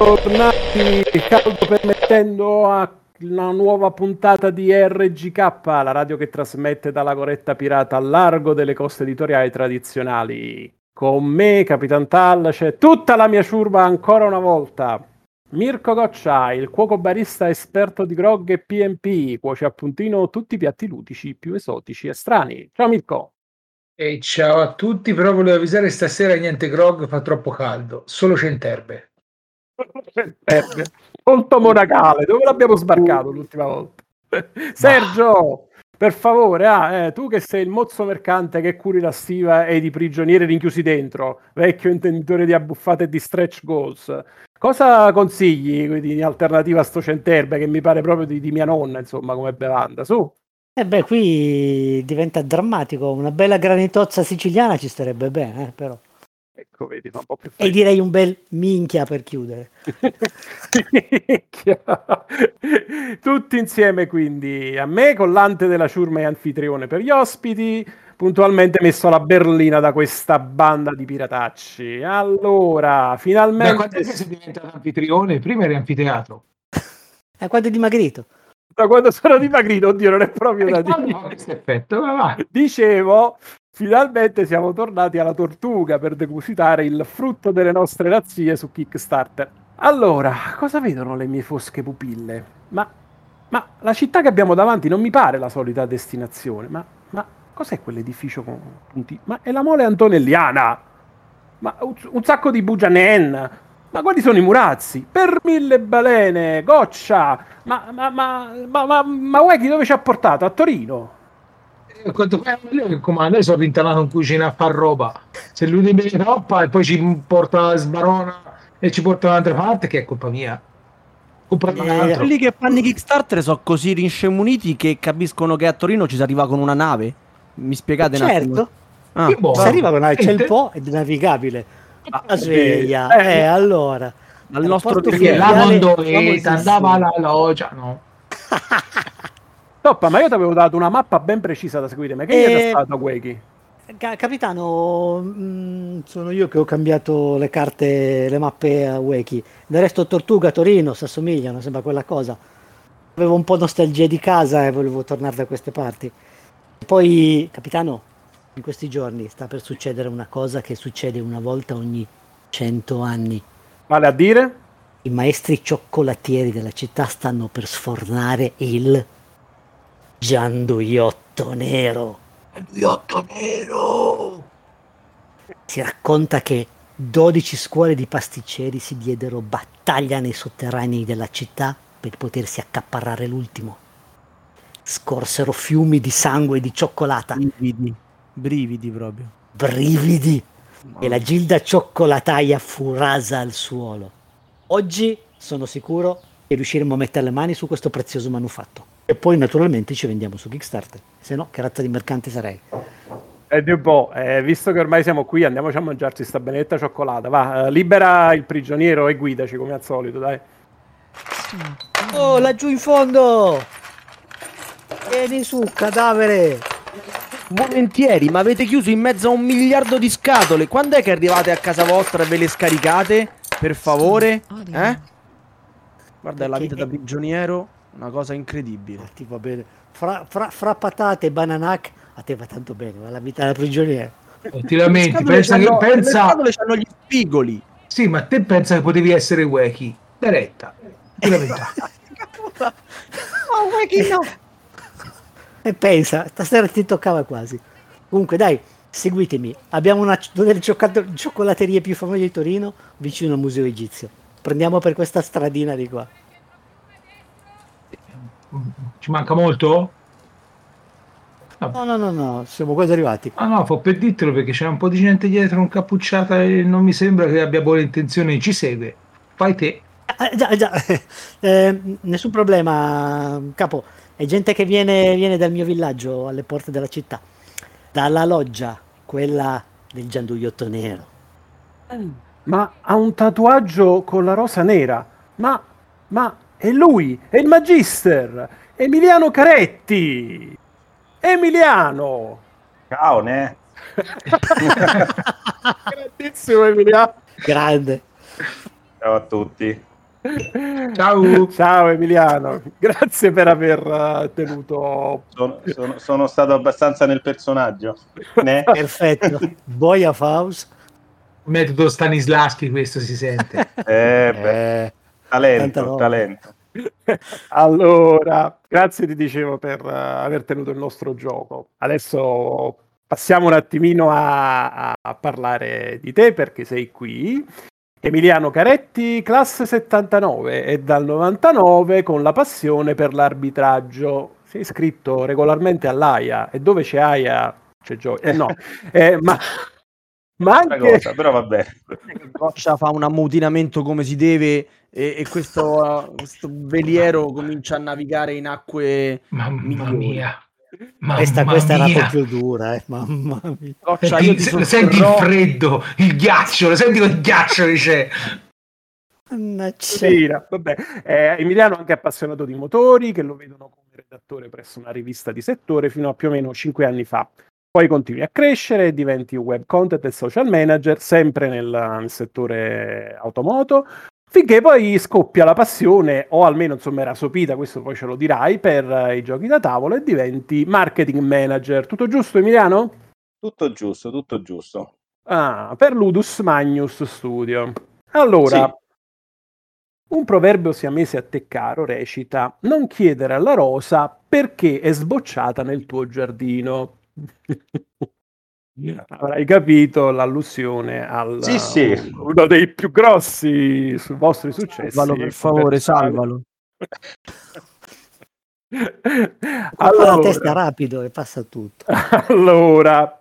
bentornati, caldo permettendo, a una nuova puntata di RGK, la radio che trasmette dalla coretta pirata al largo delle coste editoriali tradizionali. Con me, Capitan Tal, c'è tutta la mia ciurba ancora una volta. Mirko Goccia, il cuoco barista esperto di grog e PMP, cuoce a puntino tutti i piatti ludici più esotici e strani. Ciao Mirko! E ciao a tutti, però volevo avvisare stasera niente grog, fa troppo caldo, solo centerbe. Molto monacale, dove l'abbiamo sbarcato l'ultima volta? Sergio, per favore, ah, eh, tu che sei il mozzo mercante che curi la stiva e i prigionieri rinchiusi dentro, vecchio intenditore di abbuffate e di stretch goals, cosa consigli in alternativa a sto centerbe che mi pare proprio di, di mia nonna, insomma, come bevanda? Su. E eh beh, qui diventa drammatico. Una bella granitozza siciliana ci starebbe bene, eh, però. Ecco, vedi, un po' più E direi un bel minchia per chiudere. Tutti insieme, quindi, a me, collante della ciurma e anfitrione per gli ospiti, puntualmente messo alla berlina da questa banda di piratacci. Allora, finalmente... Da quando è che sei diventato anfitrione? Prima eri anfiteatro. E quando è dimagrito? da quando sono dimagrito, oddio, non è proprio da dire. questo effetto, ma va. Dicevo, finalmente siamo tornati alla tortuga per depositare il frutto delle nostre razzie su Kickstarter. Allora, cosa vedono le mie fosche pupille? Ma, ma la città che abbiamo davanti non mi pare la solita destinazione, ma, ma cos'è quell'edificio con punti? Ma è la mole antonelliana! Ma un, un sacco di bugianen! Ma quali sono i murazzi? Per mille balene, goccia! Ma, ma, ma, ma, ma, ma Weki dove ci ha portato? A Torino? Eh, quanto lui che comanda, io sono rintanato in cucina a far roba. Se lui mi beve troppa e poi ci porta sbarona e ci porta da un'altra parte, che è colpa mia. Colpa eh, quelli che fanno i Kickstarter sono così rinscemuniti che capiscono che a Torino ci si arriva con una nave? Mi spiegate certo. un attimo? Ah, si arriva con una nave, c'è il Po, è navigabile Ah, sveglia. Eh, eh, allora. Dal nostro perché la Mondoveta andava alla loggia, no? Toppa, ma io ti avevo dato una mappa ben precisa da seguire, ma che eh, gli è stato a capitano, mh, mm, sono io che ho cambiato le carte, le mappe a Weki. Del resto Tortuga, Torino, si assomigliano, sembra quella cosa. Avevo un po' nostalgia di casa e volevo tornare da queste parti. Poi, capitano, in questi giorni sta per succedere una cosa che succede una volta ogni cento anni. Vale a dire? I maestri cioccolatieri della città stanno per sfornare il gianduiotto nero. Gianduiotto nero! Si racconta che 12 scuole di pasticceri si diedero battaglia nei sotterranei della città per potersi accaparrare l'ultimo. Scorsero fiumi di sangue e di cioccolata. Lividi Brividi proprio. Brividi. E la gilda cioccolataia fu rasa al suolo. Oggi sono sicuro che riusciremo a mettere le mani su questo prezioso manufatto. E poi naturalmente ci vendiamo su Kickstarter. Se no, che razza di mercante sarei? Eh, Debo, eh, visto che ormai siamo qui, andiamoci a mangiarci sta benedetta cioccolata. Va, eh, libera il prigioniero e guidaci come al solito, dai. Oh, laggiù in fondo! Vieni su, cadavere! Volentieri, ma avete chiuso in mezzo a un miliardo di scatole. Quando è che arrivate a casa vostra e ve le scaricate? Per favore? Eh? Guarda, la vita da prigioniero, una cosa incredibile. Ah, ti va bene. Fra, fra, fra patate e bananac, a te va tanto bene, la vita da prigioniero. Non ti lamenti, pensa che pensa... Le hanno gli spigoli. Sì, ma te pensa che potevi essere Weki? Diretta. Ti lamenti. oh, Weki no. E pensa, stasera ti toccava quasi. Comunque dai, seguitemi. Abbiamo una delle cioccolaterie più famose di Torino, vicino al Museo Egizio. Prendiamo per questa stradina di qua. Ci manca molto? No, no, no, no, siamo quasi arrivati. Ah no, fo per dirtelo perché c'è un po' di gente dietro, un cappucciata e non mi sembra che abbia buone intenzioni. Ci segue. Fai te. Ah, già, già. Eh, nessun problema, capo. È gente che viene, viene dal mio villaggio, alle porte della città, dalla loggia, quella del gianduiotto nero. Ma ha un tatuaggio con la rosa nera. Ma, ma è lui, è il Magister, Emiliano Caretti. Emiliano. Ciao, ne? Grandissimo Emiliano. Grande. Ciao a tutti. Ciao. Ciao Emiliano, grazie per aver uh, tenuto. Sono, sono, sono, stato abbastanza nel personaggio. Ne? Perfetto. Boia Faust. Metodo Stanislaschi, questo si sente. Eh, beh, eh, talento, talento. allora, grazie ti dicevo per uh, aver tenuto il nostro gioco. Adesso passiamo un attimino a, a parlare di te perché sei qui Emiliano Caretti, classe 79 e dal 99 con la passione per l'arbitraggio. Sei iscritto regolarmente all'AIA e dove c'è AIA c'è gioia. Eh no, eh, ma, ma anche... Cosa, però vabbè. Goccia fa un ammutinamento come si deve e, e questo, uh, questo, veliero comincia a navigare in acque Mamma migliori. mia. Mamma questa, questa era proprio dura, eh. mamma mia. Coccia, io ti senti il freddo, il ghiaccio, lo senti quel ghiaccio che c'è. Vabbè. Eh, Emiliano è anche appassionato di motori, che lo vedono come redattore presso una rivista di settore fino a più o meno 5 anni fa. Poi continui a crescere e diventi web content e social manager, sempre nel, nel settore automoto, Finché poi scoppia la passione, o almeno insomma era sopita, questo poi ce lo dirai, per uh, i giochi da tavolo e diventi marketing manager. Tutto giusto Emiliano? Tutto giusto, tutto giusto. Ah, per Ludus Magnus Studio. Allora, sì. un proverbio siamese a te caro recita non chiedere alla rosa perché è sbocciata nel tuo giardino. avrai capito l'allusione al sì, sì. uno dei più grossi vostri successi. Salvalo per favore, salvalo. allora, la testa rapido e passa tutto. Allora,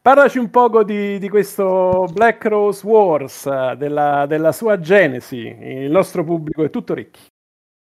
parlaci un poco di, di questo Black Rose Wars, della, della sua genesi. Il nostro pubblico è tutto ricchi.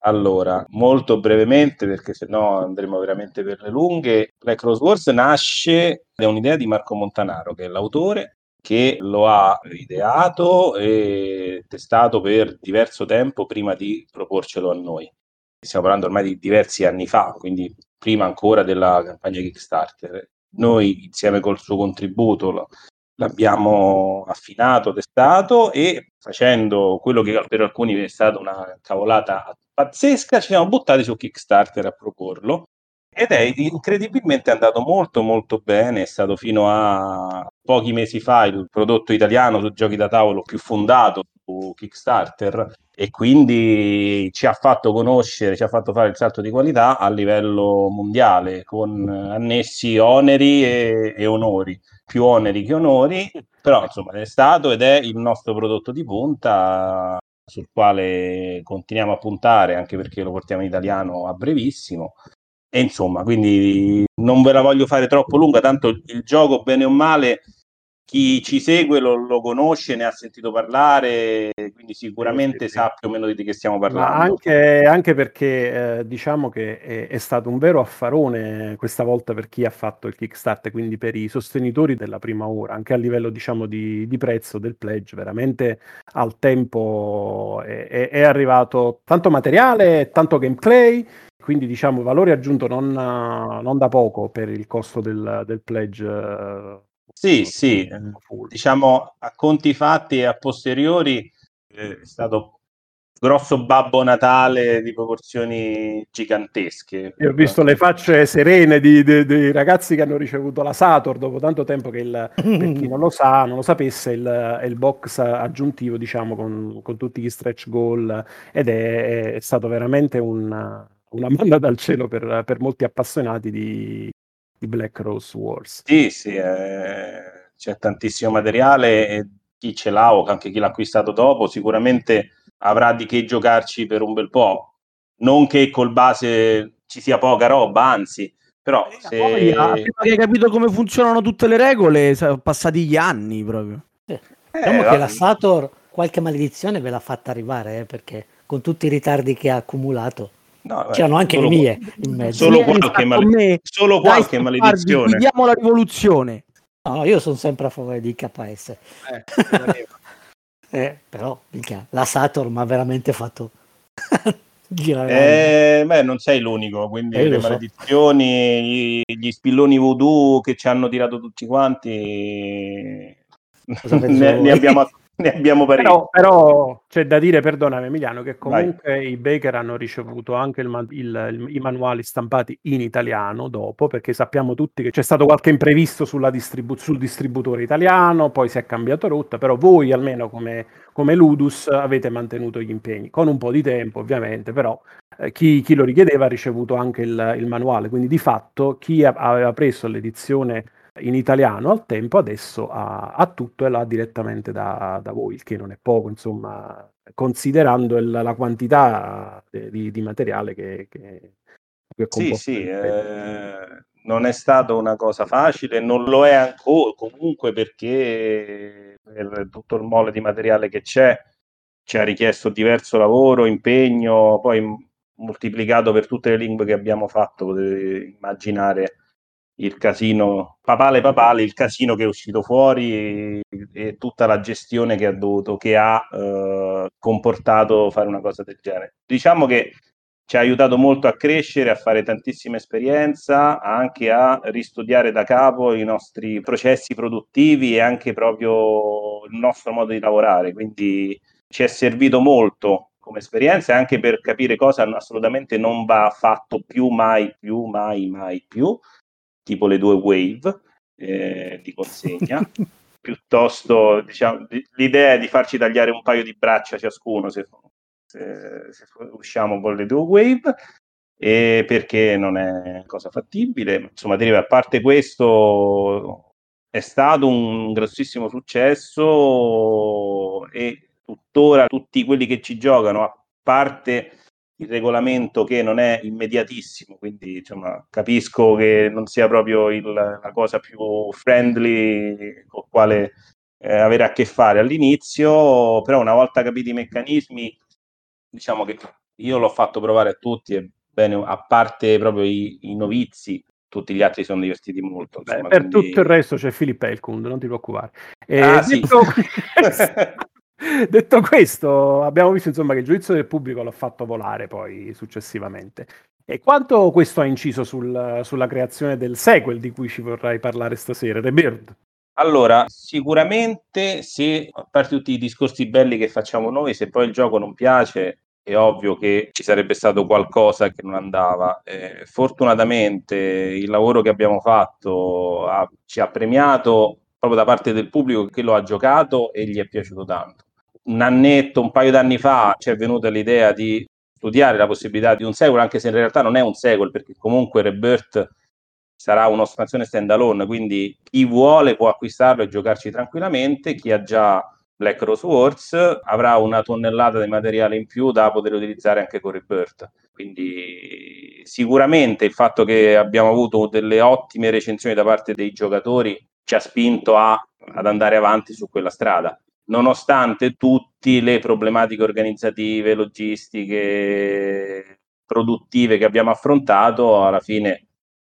Allora, molto brevemente, perché sennò andremo veramente per le lunghe, Black Rose Wars nasce da un'idea di Marco Montanaro, che è l'autore, che lo ha ideato e testato per diverso tempo prima di proporcelo a noi. Stiamo parlando ormai di diversi anni fa, quindi prima ancora della campagna Kickstarter. Noi, insieme col suo contributo, l'abbiamo affinato, testato e facendo quello che per alcuni è stata una cavolata pazzesca, ci siamo buttati su Kickstarter a proporlo ed è incredibilmente andato molto molto bene, è stato fino a pochi mesi fa il prodotto italiano su giochi da tavolo più fondato su Kickstarter e quindi ci ha fatto conoscere, ci ha fatto fare il salto di qualità a livello mondiale con annessi oneri e, e onori più oneri che onori, però insomma è stato ed è il nostro prodotto di punta sul quale continuiamo a puntare anche perché lo portiamo in italiano a brevissimo. E insomma, quindi non ve la voglio fare troppo lunga, tanto il gioco bene o male chi ci segue lo, lo, conosce, ne ha sentito parlare, quindi sicuramente sa più o meno di che stiamo parlando. Anche, anche, perché eh, diciamo che è, è, stato un vero affarone questa volta per chi ha fatto il Kickstarter, quindi per i sostenitori della prima ora, anche a livello diciamo di, di prezzo del pledge, veramente al tempo è, è, è arrivato tanto materiale, tanto gameplay quindi diciamo valore aggiunto non, non, da poco per il costo del, del pledge sì, sì, diciamo a conti fatti e a posteriori eh, è stato grosso Babbo Natale di proporzioni gigantesche. Io ho visto le facce serene di, di, dei ragazzi che hanno ricevuto la Sator dopo tanto tempo che il, per chi non lo sa, non lo sapesse, il, è il box aggiuntivo, diciamo, con, con, tutti gli stretch goal ed è, è stato veramente una, una manna dal cielo per, per molti appassionati di, di Black Rose Wars. Sì, sì, eh, c'è tantissimo materiale e chi ce l'ha o anche chi l'ha acquistato dopo sicuramente avrà di che giocarci per un bel po'. Non che col base ci sia poca roba, anzi, però eh, se... Poi, prima che hai capito come funzionano tutte le regole, sono passati gli anni proprio. Eh, diciamo che la Sator qualche maledizione ve l'ha fatta arrivare, eh, perché con tutti i ritardi che ha accumulato No, C'erano anche le mie in mezzo. Solo qualche, male- solo qualche maledizione. Vediamo la rivoluzione. No, io sono sempre a favore di KS. Eh, eh, però minchia, la Saturn mi ha veramente fatto girare. Eh, beh, non sei l'unico, quindi eh, le maledizioni, so. gli spilloni voodoo che ci hanno tirato tutti quanti, ne, ne, abbiamo, ne abbiamo parecchi. Però, però c'è da dire, perdonami Emiliano, che comunque Vai. i Baker hanno ricevuto anche il, il, il, i manuali stampati in italiano dopo, perché sappiamo tutti che c'è stato qualche imprevisto distribu- sul distributore italiano, poi si è cambiato rotta, però voi almeno come, come Ludus avete mantenuto gli impegni, con un po' di tempo ovviamente, però eh, chi, chi, lo richiedeva ha ricevuto anche il, il manuale, quindi di fatto chi aveva preso l'edizione in italiano al tempo, adesso ha, ha tutto e l'ha direttamente da, da, voi, il che non è poco, insomma, considerando il, la quantità di, di materiale che, che, che Sì, sì, eh, non è stata una cosa facile, non lo è ancora, comunque perché per tutto il mole di materiale che c'è ci ha richiesto diverso lavoro, impegno, poi moltiplicato per tutte le lingue che abbiamo fatto, potete immaginare il casino papale papale, il casino che è uscito fuori e, e tutta la gestione che ha dovuto, che ha eh, comportato fare una cosa del genere. Diciamo che ci ha aiutato molto a crescere, a fare tantissima esperienza, anche a ristudiare da capo i nostri processi produttivi e anche proprio il nostro modo di lavorare. Quindi ci è servito molto come esperienza anche per capire cosa assolutamente non va fatto più, mai più, mai, mai più tipo le due wave eh, di consegna, piuttosto diciamo, l'idea è di farci tagliare un paio di braccia ciascuno se, se, se usciamo con le due wave e perché non è cosa fattibile. Insomma, a parte questo, è stato un grossissimo successo e tuttora tutti quelli che ci giocano, a parte il regolamento che non è immediatissimo, quindi insomma, capisco che non sia proprio il, la cosa più friendly con quale eh, avere a che fare all'inizio, però una volta capiti i meccanismi, diciamo che io l'ho fatto provare a tutti e bene, a parte proprio i, i novizi, tutti gli altri sono divertiti molto. Insomma, Beh, per quindi... tutto il resto c'è Filippo Elkund, non ti preoccupare. E ah, detto... sì. Detto questo, abbiamo visto insomma che il giudizio del pubblico l'ha fatto volare poi successivamente. E quanto questo ha inciso sul, sulla creazione del sequel di cui ci vorrai parlare stasera, The Bird? Allora, sicuramente se, a parte tutti i discorsi belli che facciamo noi, se poi il gioco non piace, è ovvio che ci sarebbe stato qualcosa che non andava. Eh, fortunatamente il lavoro che abbiamo fatto ha, ci ha premiato proprio da parte del pubblico che lo ha giocato e gli è piaciuto tanto un annetto, un paio d'anni fa ci è venuta l'idea di studiare la possibilità di un sequel, anche se in realtà non è un sequel, perché comunque Rebirth sarà un'espansione standalone, quindi chi vuole può acquistarlo e giocarci tranquillamente, chi ha già Black Rose Wars avrà una tonnellata di materiale in più da poter utilizzare anche con Rebirth. Quindi sicuramente il fatto che abbiamo avuto delle ottime recensioni da parte dei giocatori ci ha spinto a, ad andare avanti su quella strada nonostante tutte le problematiche organizzative, logistiche, produttive che abbiamo affrontato, alla fine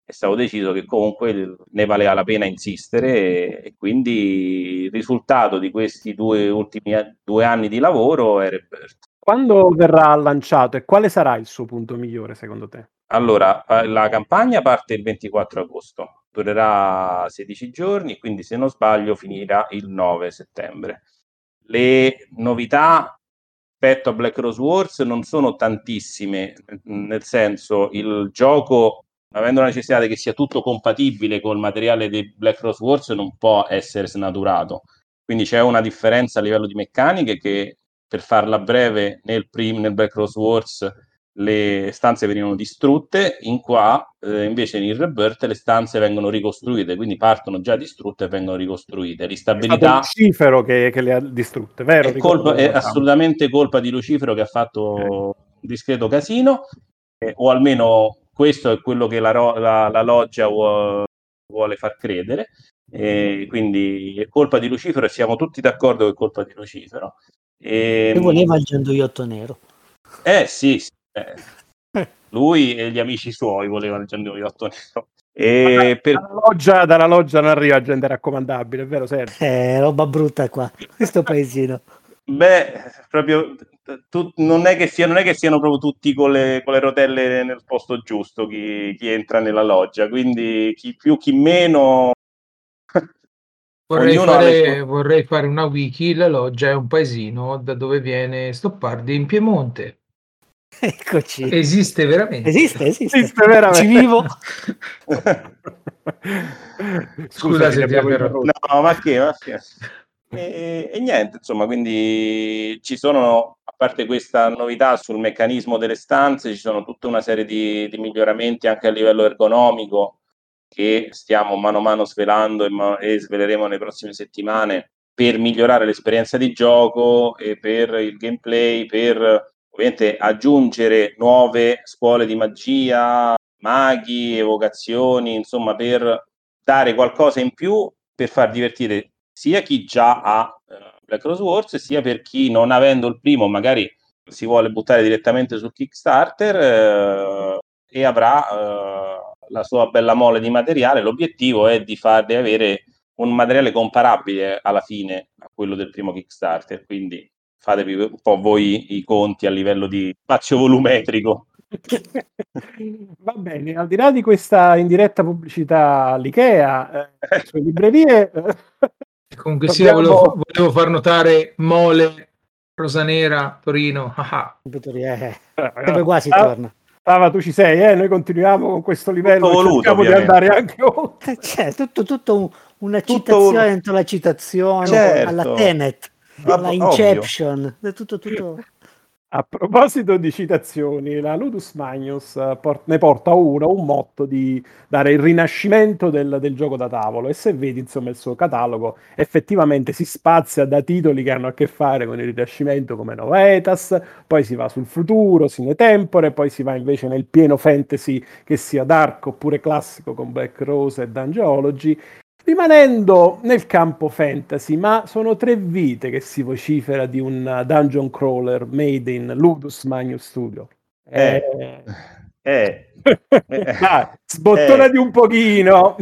è stato deciso che comunque ne valeva la pena insistere e, e quindi il risultato di questi due ultimi due anni di lavoro è Rebirth. Quando verrà lanciato e quale sarà il suo punto migliore secondo te? Allora, la campagna parte il 24 agosto, durerà 16 giorni, quindi se non sbaglio finirà il 9 settembre. Le novità rispetto a Black Rose Wars non sono tantissime, nel senso il gioco, avendo la necessità che sia tutto compatibile col materiale di Black Rose Wars, non può essere snaturato. Quindi c'è una differenza a livello di meccaniche che, per farla breve, nel, prim, nel Black Rose Wars le stanze venivano distrutte, in qua eh, invece in Rebirth le stanze vengono ricostruite, quindi partono già distrutte e vengono ricostruite. L'istabilità... È Lucifero che, che, le ha distrutte, vero? È, colpa, è assolutamente colpa di Lucifero che ha fatto okay. un discreto casino, eh, o almeno questo è quello che la, la, la loggia vuole, vuole far credere. E quindi è colpa di Lucifero e siamo tutti d'accordo che è colpa di Lucifero. E, e voleva il gianduiotto nero. Eh sì, sì eh, lui e gli amici suoi volevano il Giannoiotto Nero. E per... dalla, loggia, dalla loggia non arriva gente raccomandabile, è vero Sergio? Eh, roba brutta qua, questo paesino. Beh, proprio tu, non, è che sia, non, è che siano proprio tutti con le, con le rotelle nel posto giusto chi, chi, entra nella loggia, quindi chi più chi meno Vorrei fare, sue- vorrei fare una wiki, la loggia è un paesino da dove viene Stoppardi in Piemonte. Eccoci. Esiste veramente. Esiste, esiste. Esiste veramente. Ci vivo. Scusa se che ti abbiamo. No, ma che? Ma che? E, e niente, insomma, quindi ci sono, a parte questa novità sul meccanismo delle stanze, ci sono tutta una serie di, di miglioramenti anche a livello ergonomico che stiamo mano a mano svelando e, ma- e sveleremo nelle prossime settimane per migliorare l'esperienza di gioco e per il gameplay, per ovviamente aggiungere nuove scuole di magia, maghi, evocazioni, insomma, per dare qualcosa in più per far divertire sia chi già ha eh, Black Rose Wars, sia per chi non avendo il primo magari si vuole buttare direttamente sul Kickstarter eh, e avrà eh, la sua bella mole di materiale. L'obiettivo è di farli avere un materiale comparabile alla fine a quello del primo Kickstarter, quindi fatevi un po' voi i conti a livello di spazio volumetrico. Va bene, al di là di questa indiretta pubblicità all'IKEA, eh, sulle librerie, eh, Comunque sia, Dobbiamo- volevo, volevo far notare Mole, Rosanera, Torino. ah. Eh, Sempre qua si ah, torna. Stava, tu ci sei, eh? noi continuiamo con questo livello, Tutto voluto, cerchiamo di andare anche oltre. Eh, C'è tutto, tutto un- una Tutto citazione dentro la citazione, Certo. alla Tenet, Ovvio. Inception, è tutto, tutto... A proposito di citazioni, la Ludus Magnus eh, por- ne porta uno, un motto di dare il rinascimento del, del gioco da tavolo. E se vedi insomma il suo catalogo effettivamente si spazia da titoli che hanno a che fare con il rinascimento come Novetas, poi si va sul futuro, sine tempore, poi si va invece nel pieno fantasy che sia dark oppure classico con Black Rose e Dungeology Rimanendo nel campo fantasy, ma sono tre vite che si vocifera di un uh, dungeon crawler made in Ludus Magnus Studio. Eh. Eh, Eh. dai, sbottonati un pochino.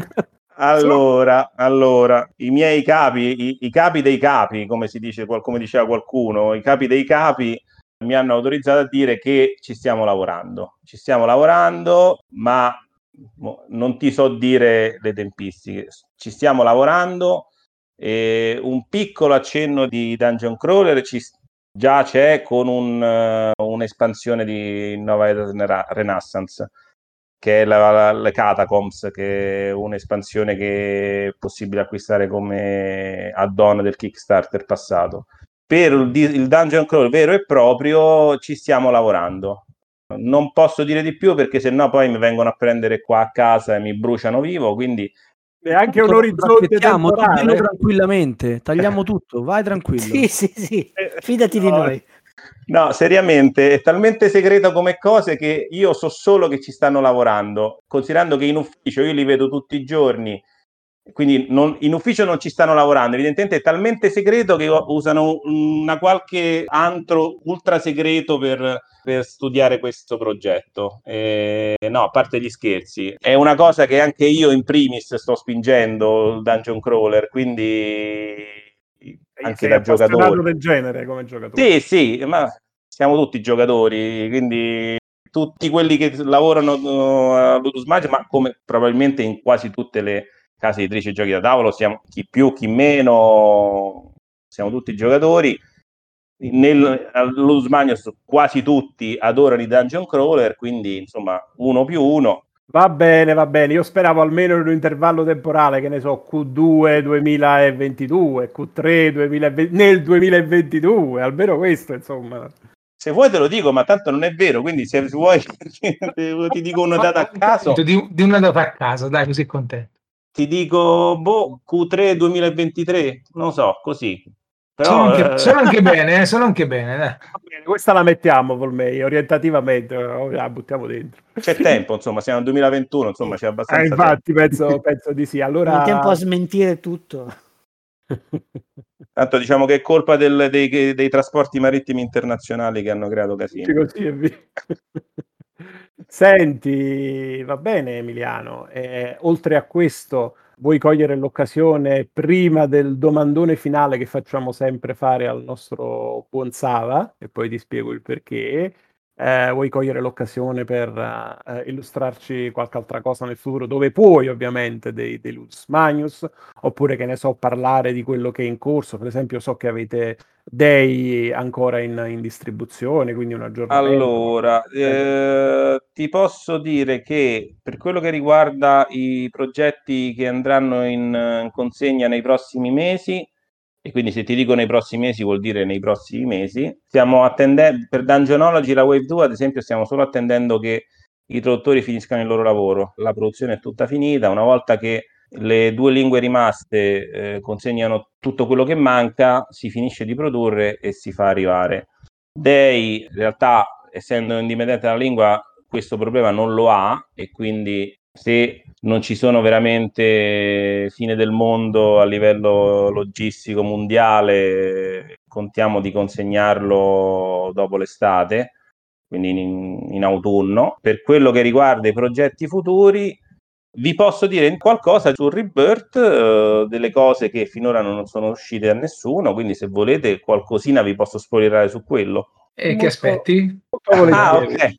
Allora, allora, i miei capi, i, i capi dei capi, come si dice, come diceva qualcuno, i capi dei capi mi hanno autorizzato a dire che ci stiamo lavorando. Ci stiamo lavorando, ma non ti so dire le tempistiche. Ci stiamo lavorando. E un piccolo accenno di Dungeon Crawler ci, già c'è con un, eh, un'espansione di Nova Renaissance che è la, la, le Catacombs, che è un'espansione che è possibile acquistare come add-on del Kickstarter passato. Per il, il Dungeon Crawl vero e proprio ci stiamo lavorando. Non posso dire di più perché sennò poi mi vengono a prendere qua a casa e mi bruciano vivo, quindi È anche un orizzonte dillo tranquillamente, tagliamo tutto, vai tranquillo. Sì, sì, sì, Eh, fidati di no. noi. No, seriamente, è talmente segreto come cose che io so solo che ci stanno lavorando, considerando che in ufficio io li vedo tutti i giorni, quindi non- in ufficio non ci stanno lavorando, evidentemente è talmente segreto che usano una qualche antro ultra segreto per, per studiare questo progetto. Eh, no, a parte gli scherzi, è una cosa che anche io in primis sto spingendo, il Dungeon Crawler, quindi anche da giocatore. del genere come giocatore. Sì, sì, ma siamo tutti giocatori, quindi tutti quelli che lavorano uh, a Ludus Magic, ma come probabilmente in quasi tutte le case editrici di giochi da tavolo, siamo chi più, chi meno, siamo tutti giocatori. Nel a Ludus Magnus quasi tutti adorano i dungeon crawler, quindi insomma uno più uno. Va bene, va bene. Io speravo almeno in un intervallo temporale, che ne so, Q2 2022, Q3 2020, nel 2022, almeno questo, insomma. Se vuoi te lo dico, ma tanto non è vero, quindi se vuoi ti dico una data a caso. Di, di una data a caso, dai, così contento. Ti dico boh, Q3 2023, non so, così. Però, sono, anche, eh, sono anche bene, eh, sono anche bene. bene, questa la mettiamo, Volmei, orientativamente, la buttiamo dentro. c'è tempo, insomma, siamo nel 2021, insomma, c'è Eh, abbastanza infatti, penso, penso di sì. Allora... Il tempo a smentire tutto. Tanto diciamo che è colpa del- dei, dei trasporti marittimi internazionali che hanno creato casino. così e via. Senti, va bene Emiliano, eh, oltre a questo vuoi cogliere l'occasione prima del domandone finale che facciamo sempre fare al nostro buon Sava? E poi ti spiego il perché eh, vuoi cogliere l'occasione per eh, illustrarci qualche altra cosa nel futuro, dove puoi ovviamente dei, dei Ludus Magnus, oppure che ne so, parlare di quello che è in corso, per esempio so che avete dei ancora in, in distribuzione, quindi un aggiornamento. Allora, eh, ti posso dire che per quello che riguarda i progetti che andranno in, in consegna nei prossimi mesi, e quindi se ti dico nei prossimi mesi vuol dire nei prossimi mesi. Stiamo attendendo, per Dungeonology la Wave 2 ad esempio stiamo solo attendendo che i traduttori finiscano il loro lavoro, la produzione è tutta finita, una volta che le due lingue rimaste eh, consegnano tutto quello che manca, si finisce di produrre e si fa arrivare. Dei, in realtà, essendo indipendente dalla lingua, questo problema non lo ha e quindi se non ci sono veramente fine del mondo a livello logistico mondiale, contiamo di consegnarlo dopo l'estate, quindi in, in autunno. Per quello che riguarda i progetti futuri, vi posso dire qualcosa sul Rebirth, uh, delle cose che finora non sono uscite a nessuno, quindi se volete qualcosina vi posso spoilerare su quello. E molto, che aspetti? Ah, ok.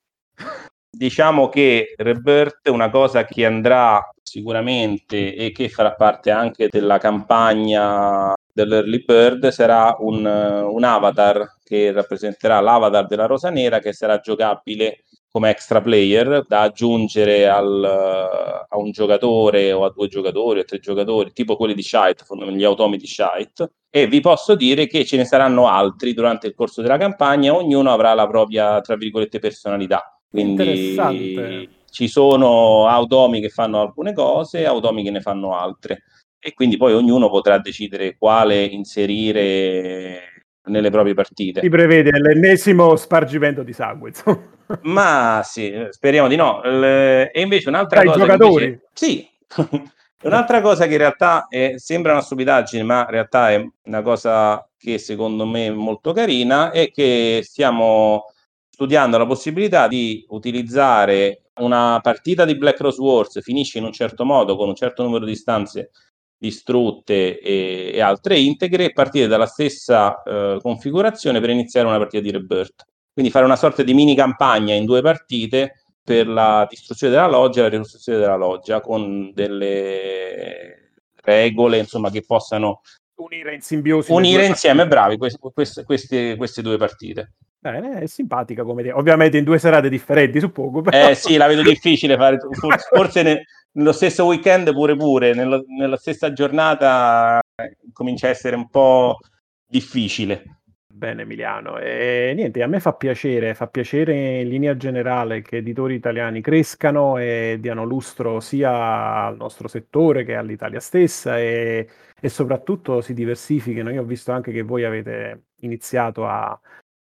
Diciamo che Rebirth è una cosa che andrà sicuramente e che farà parte anche della campagna dell'Early Bird sarà un, un avatar che rappresenterà l'avatar della Rosa Nera che sarà giocabile come extra player da aggiungere al, a un giocatore o a due giocatori o tre giocatori, tipo quelli di Shite, gli automi di Shite. E vi posso dire che ce ne saranno altri durante il corso della campagna, ognuno avrà la propria, tra virgolette, personalità. Quindi ci sono automi che fanno alcune cose e automi che ne fanno altre. E quindi poi ognuno potrà decidere quale inserire nelle proprie partite. Si prevede l'ennesimo spargimento di sangue. Ma sì, speriamo di no. e invece un'altra Dai, cosa. giocatori? Invece, sì. un'altra cosa che in realtà è, sembra una stupidaggine, ma in realtà è una cosa che secondo me è molto carina, è che stiamo studiando la possibilità di utilizzare una partita di Black Rose Wars finisce in un certo modo con un certo numero di stanze distrutte e, e altre integre e partire dalla stessa eh, configurazione per iniziare una partita di Rebirth. Quindi fare una sorta di mini campagna in due partite per la distruzione della loggia e la ricostruzione della loggia con delle regole insomma che possano unire in simbiosi unire insieme bravi queste, queste, queste, queste due partite Bene, è simpatica come idea. Ovviamente in due serate differenti, suppongo. Però... Eh sì, la vedo difficile fare. Forse ne, nello stesso weekend pure pure, nello, nella stessa giornata eh, comincia a essere un po' difficile. Bene Emiliano, e niente, a me fa piacere, fa piacere in linea generale che editori italiani crescano e diano lustro sia al nostro settore che all'Italia stessa e, e soprattutto si diversifichino. Io ho visto anche che voi avete iniziato a,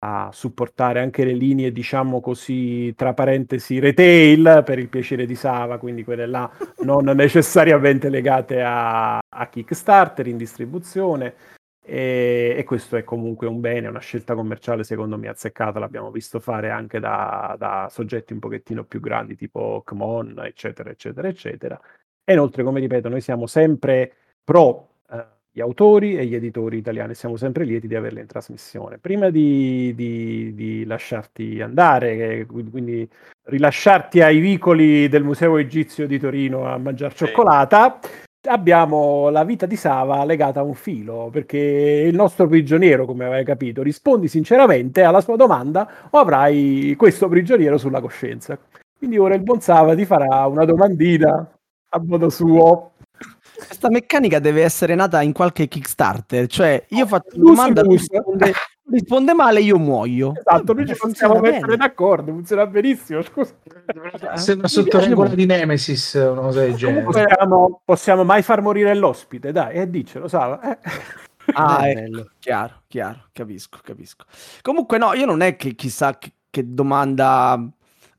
a supportare anche le linee, diciamo così, tra parentesi, retail per il piacere di Sava, quindi quelle là non necessariamente legate a, a Kickstarter in distribuzione. E, e, questo è comunque un bene, una scelta commerciale secondo me azzeccata, l'abbiamo visto fare anche da, da soggetti un pochettino più grandi tipo Kmon, eccetera, eccetera, eccetera. E inoltre, come ripeto, noi siamo sempre pro eh, gli autori e gli editori italiani. Siamo sempre lieti di averli in trasmissione. Prima di, di, di lasciarti andare, quindi rilasciarti ai vicoli del Museo Egizio di Torino a mangiare sì. cioccolata, abbiamo la vita di Sava legata a un filo, perché il nostro prigioniero, come avrai capito, rispondi sinceramente alla sua domanda o avrai questo prigioniero sulla coscienza. Quindi ora il buon Sava ti farà una domandina a modo suo. Questa meccanica deve essere nata in qualche Kickstarter, cioè io faccio una domanda, risponde, risponde, male, io muoio. Esatto, noi ci possiamo mettere bene. d'accordo, funziona benissimo. Scusa. Sembra sotto regola di Nemesis, una cosa del genere. Possiamo, possiamo, mai far morire l'ospite, dai, e eh, dicelo, Sava. Eh. Ah, è bello. chiaro, chiaro, capisco, capisco. Comunque no, io non è che chissà che, che domanda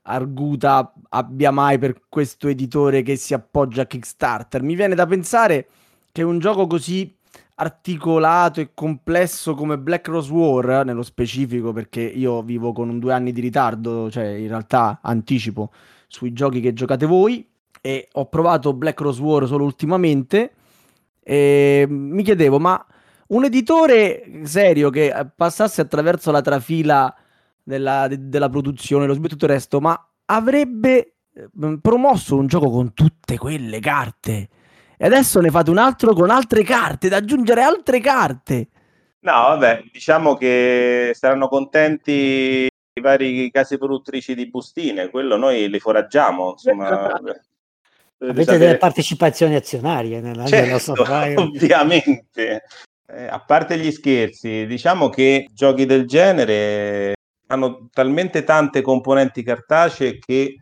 arguta abbia mai per questo editore che si appoggia a Kickstarter. Mi viene da pensare che un gioco così articolato e complesso come Black Rose War, nello specifico perché io vivo con un due anni di ritardo, cioè in realtà anticipo sui giochi che giocate voi e ho provato Black Rose War solo ultimamente e mi chiedevo ma un editore serio che passasse attraverso la trafila della, de- della produzione, lo sviluppo e tutto il resto, ma avrebbe eh, promosso un gioco con tutte quelle carte. E adesso ne fate un altro con altre carte, da aggiungere altre carte. No, vabbè, diciamo che saranno contenti i vari case produttrici di bustine, quello noi li foraggiamo, insomma. Avete sapere... delle partecipazioni azionarie nella certo, ovviamente. Eh, a parte gli scherzi, diciamo che giochi del genere hanno talmente tante componenti cartacee che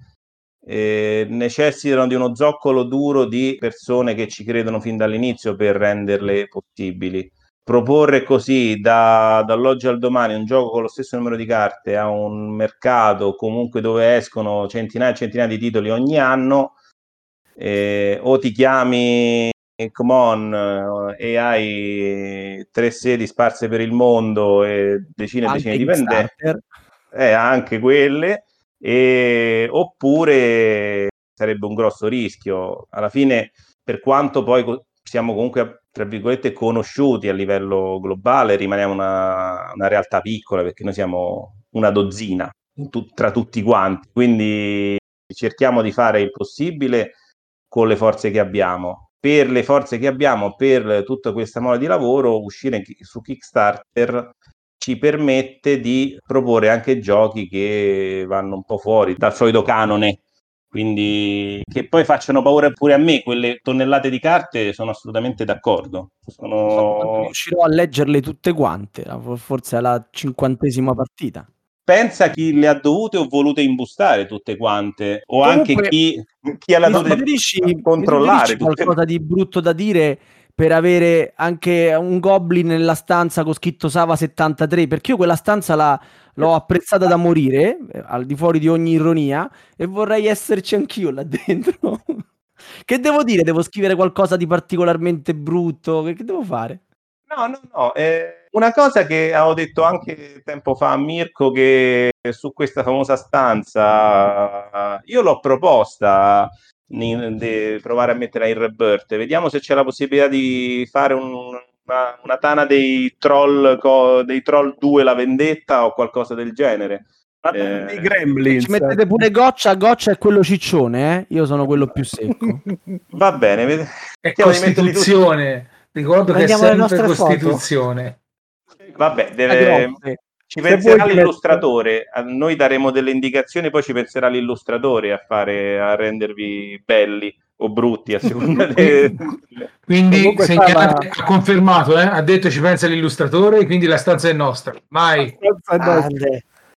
eh, necessitano di uno zoccolo duro di persone che ci credono fin dall'inizio per renderle possibili. Proporre così da, dall'oggi al domani un gioco con lo stesso numero di carte a un mercato comunque dove escono centinaia e centinaia di titoli ogni anno, eh, o ti chiami come on e hai tre sedi sparse per il mondo e decine e decine di vendette, eh, anche quelle, e, oppure sarebbe un grosso rischio. Alla fine, per quanto poi siamo comunque, tra virgolette, conosciuti a livello globale, rimaniamo una, una realtà piccola perché noi siamo una dozzina tu, tra tutti quanti, quindi cerchiamo di fare il possibile con le forze che abbiamo. Per le forze che abbiamo, per tutta questa mole di lavoro, uscire su Kickstarter ci permette di proporre anche giochi che vanno un po' fuori dal solito canone, quindi che poi facciano paura pure a me, quelle tonnellate di carte sono assolutamente d'accordo. Sono... riuscirò a leggerle tutte quante, forse alla cinquantesima partita. Pensa chi le ha dovute o volute imbustare tutte quante, o Comunque, anche chi, chi ha la dovute controllare. qualcosa di brutto da dire per avere anche un goblin nella stanza con scritto Sava 73, perché io quella stanza la, l'ho apprezzata da morire, eh, al di fuori di ogni ironia, e vorrei esserci anch'io là dentro. che devo dire? Devo scrivere qualcosa di particolarmente brutto? Che, che devo fare? No, no, no. Eh, una cosa che avevo detto anche tempo fa a Mirko, che su questa famosa stanza, io l'ho proposta di provare a metterla in rebirth. Vediamo se c'è la possibilità di fare un, una, una, tana dei troll, co, dei troll 2 la vendetta o qualcosa del genere. Eh, dei gremlins. Ci mettete pure goccia, goccia è quello ciccione, eh? io sono quello più secco. Va bene, è Costituzione. Ricordo Prendiamo che è sempre Costituzione. Foto. Vabbè, deve... Ci penserà l'illustratore, noi daremo delle indicazioni, poi ci penserà l'illustratore a fare a rendervi belli o brutti a seconda de... quindi stava... ha confermato eh? ha detto ci pensa l'illustratore quindi la stanza è nostra. Mai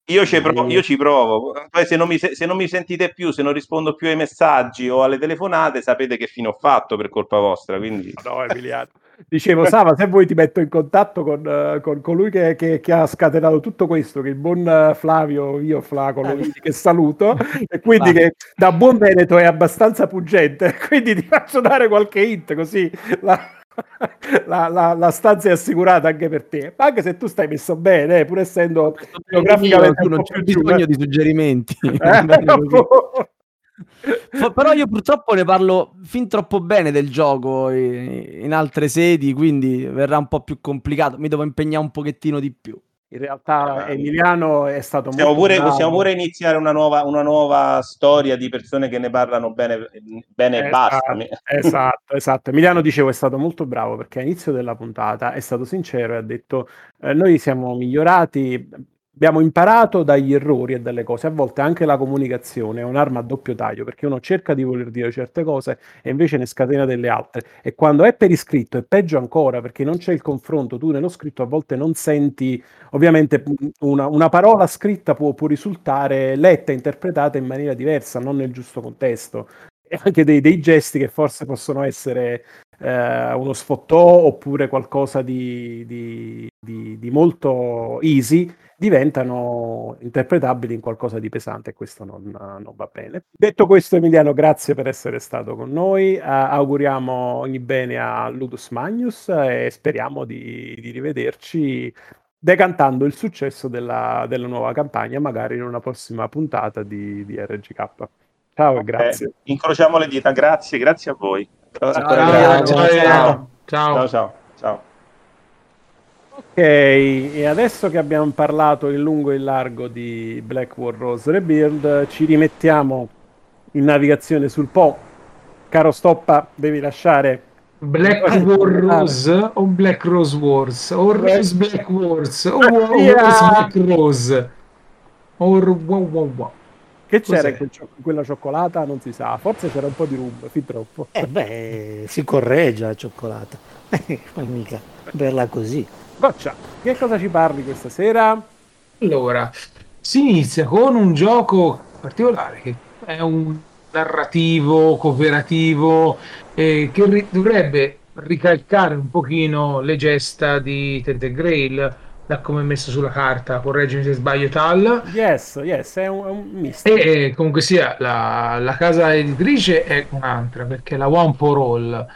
io ci, provo, io ci provo. Poi se non, mi, se non mi sentite più se non rispondo più ai messaggi o alle telefonate sapete che fine ho fatto per colpa vostra quindi no Emiliano Dicevo, Sava, se vuoi ti metto in contatto con, uh, con colui che, che, che, ha scatenato tutto questo, che il buon uh, Flavio, io Flaco, che saluto, e quindi che da buon Veneto è abbastanza pugente, quindi ti faccio dare qualche hint così la, la, la, la stanza è assicurata anche per te, anche se tu stai messo bene, eh, pur essendo geograficamente... Non c'è bisogno di suggerimenti. Eh, però io purtroppo ne parlo fin troppo bene del gioco in altre sedi, quindi verrà un po' più complicato. Mi devo impegnare un pochettino di più. In realtà Emiliano è stato possiamo molto pure, bravo. Possiamo pure iniziare una nuova, una nuova, storia di persone che ne parlano bene, bene esatto, e basta. Esatto, esatto. Emiliano, dicevo, è stato molto bravo perché all'inizio della puntata è stato sincero e ha detto eh, noi siamo migliorati, abbiamo imparato dagli errori e dalle cose. A volte anche la comunicazione è un'arma a doppio taglio perché uno cerca di voler dire certe cose e invece ne scatena delle altre. E quando è per iscritto è peggio ancora perché non c'è il confronto. Tu nello scritto a volte non senti, ovviamente, una, una parola scritta può, può, risultare letta, interpretata in maniera diversa, non nel giusto contesto. E anche dei, dei gesti che forse possono essere eh, uno sfottò oppure qualcosa di, di, di, di molto easy diventano interpretabili in qualcosa di pesante e questo non, non, va bene. Detto questo Emiliano, grazie per essere stato con noi, uh, auguriamo ogni bene a Ludus Magnus e speriamo di, di rivederci decantando il successo della, della, nuova campagna, magari in una prossima puntata di, di RGK. Ciao e grazie. Incrociamo le dita, grazie, grazie a voi. Ciao, ciao, ciao. ciao. ciao. ciao. Ok, e adesso che abbiamo parlato in lungo e in largo di Blackwood Rose Rebuild, ci rimettiamo in navigazione sul Po. Caro Stoppa, devi lasciare Black War Rose o Black Rose Wars o Rose Black Wars o War- Yeah. Rose Black Rose o wow, wow, wow. Che c'era in, quel cio- in quella cioccolata? Non si sa, forse c'era un po' di rum, fin troppo. Eh beh, si corregge la cioccolata. Ma mica berla così. Goccia, che cosa ci parli questa sera? Allora, si inizia con un gioco particolare che è un narrativo cooperativo eh, che ri- dovrebbe ricalcare un pochino le gesta di Tente Grail da come è messo sulla carta, correggimi se sbaglio Tal. Yes, yes, è un, un misto. E eh, comunque sia, la, la casa editrice è un'altra perché la One for All.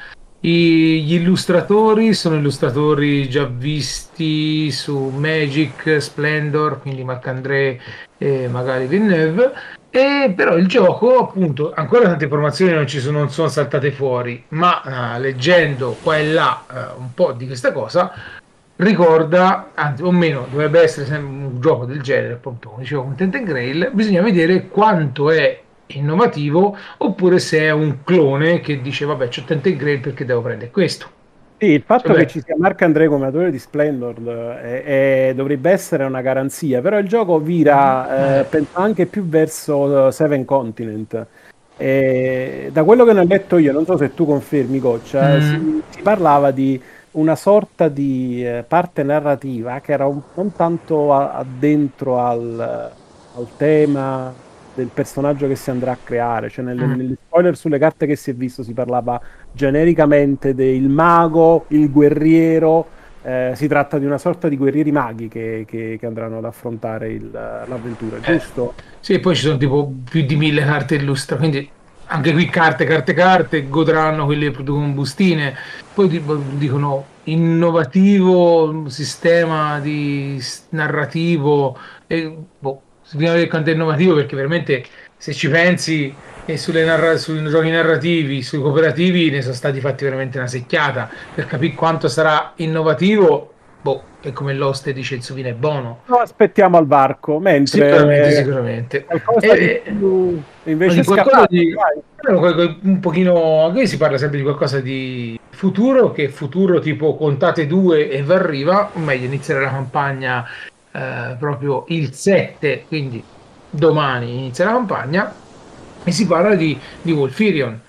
Gli illustratori sono illustratori già visti su Magic, Splendor, quindi Marc-André e magari Villeneuve. E però il gioco, appunto, ancora tante informazioni non ci sono, non sono saltate fuori, ma eh, leggendo qua e là eh, un po' di questa cosa, ricorda, anzi, o meno, dovrebbe essere un gioco del genere, appunto, come dicevo, con Tent Grail, bisogna vedere quanto è innovativo oppure se è un clone che dice vabbè c'ho Tent and Grail perché devo prendere questo. Sì, il fatto Vabbè. che ci sia Marc André come autore di Splendor eh, è- è- dovrebbe essere una garanzia, però il gioco vira, eh, penso anche più verso eh, Seven Continent. E da quello che ne ho letto io, non so se tu confermi, Goccia, Mm. si, si parlava di una sorta di eh, parte narrativa che era un- non tanto a- addentro al, al tema del personaggio che si andrà a creare, cioè nelle, Mm. negli spoiler sulle carte che si è visto si parlava genericamente del mago, il guerriero, eh, si tratta di una sorta di guerrieri maghi che, che- che andranno ad affrontare il- l'avventura, Eh. giusto? Sì, e poi ci sono tipo più di mille carte illustra, quindi anche qui carte, carte, carte, godranno quelli che producono bustine. Poi tipo, dicono innovativo sistema di narrativo. E, boh, vedere quanto è innovativo perché veramente se ci pensi e sulle narra- sui giochi narrativi, sui cooperativi ne sono stati fatti veramente una secchiata. Per capire quanto sarà innovativo, boh, è come l'oste dice il sovino è buono. No, aspettiamo al varco, mentre Sicuramente, sicuramente. qualcosa Eh, di più invece scappato, di- un pochino qui si parla sempre di qualcosa di futuro che futuro tipo contate due e va arriva o meglio inizierà la campagna eh, proprio il 7 quindi domani inizia la campagna e si parla di, di Wolfirion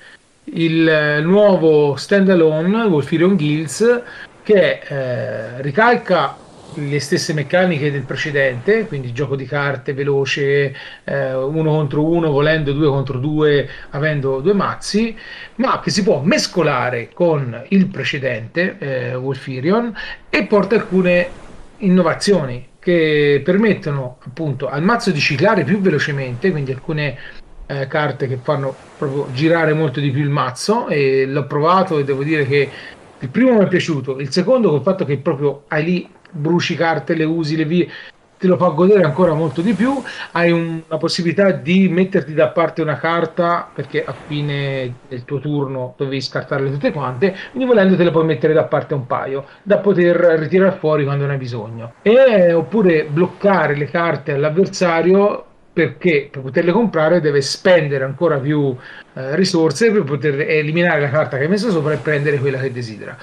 il eh, nuovo standalone Wolfirion Guilds che eh, ricalca le stesse meccaniche del precedente, quindi gioco di carte veloce, eh, uno contro uno, volendo due contro due, avendo due mazzi, ma che si può mescolare con il precedente, eh, Wolfirion, e porta alcune innovazioni che permettono appunto al mazzo di ciclare più velocemente, quindi alcune eh, carte che fanno proprio girare molto di più il mazzo e l'ho provato e devo dire che il primo mi è piaciuto, il secondo col fatto che proprio hai lì bruci carte, le usi, le vie, te lo fa godere ancora molto di più, hai un- una possibilità di metterti da parte una carta perché a fine del tuo turno dovevi scartarle tutte quante, quindi volendo te le puoi mettere da parte un paio, da poter ritirare fuori quando ne hai bisogno. E, oppure bloccare le carte all'avversario perché per poterle comprare deve spendere ancora più eh, risorse per poter eliminare la carta che hai messo sopra e prendere quella che desidera.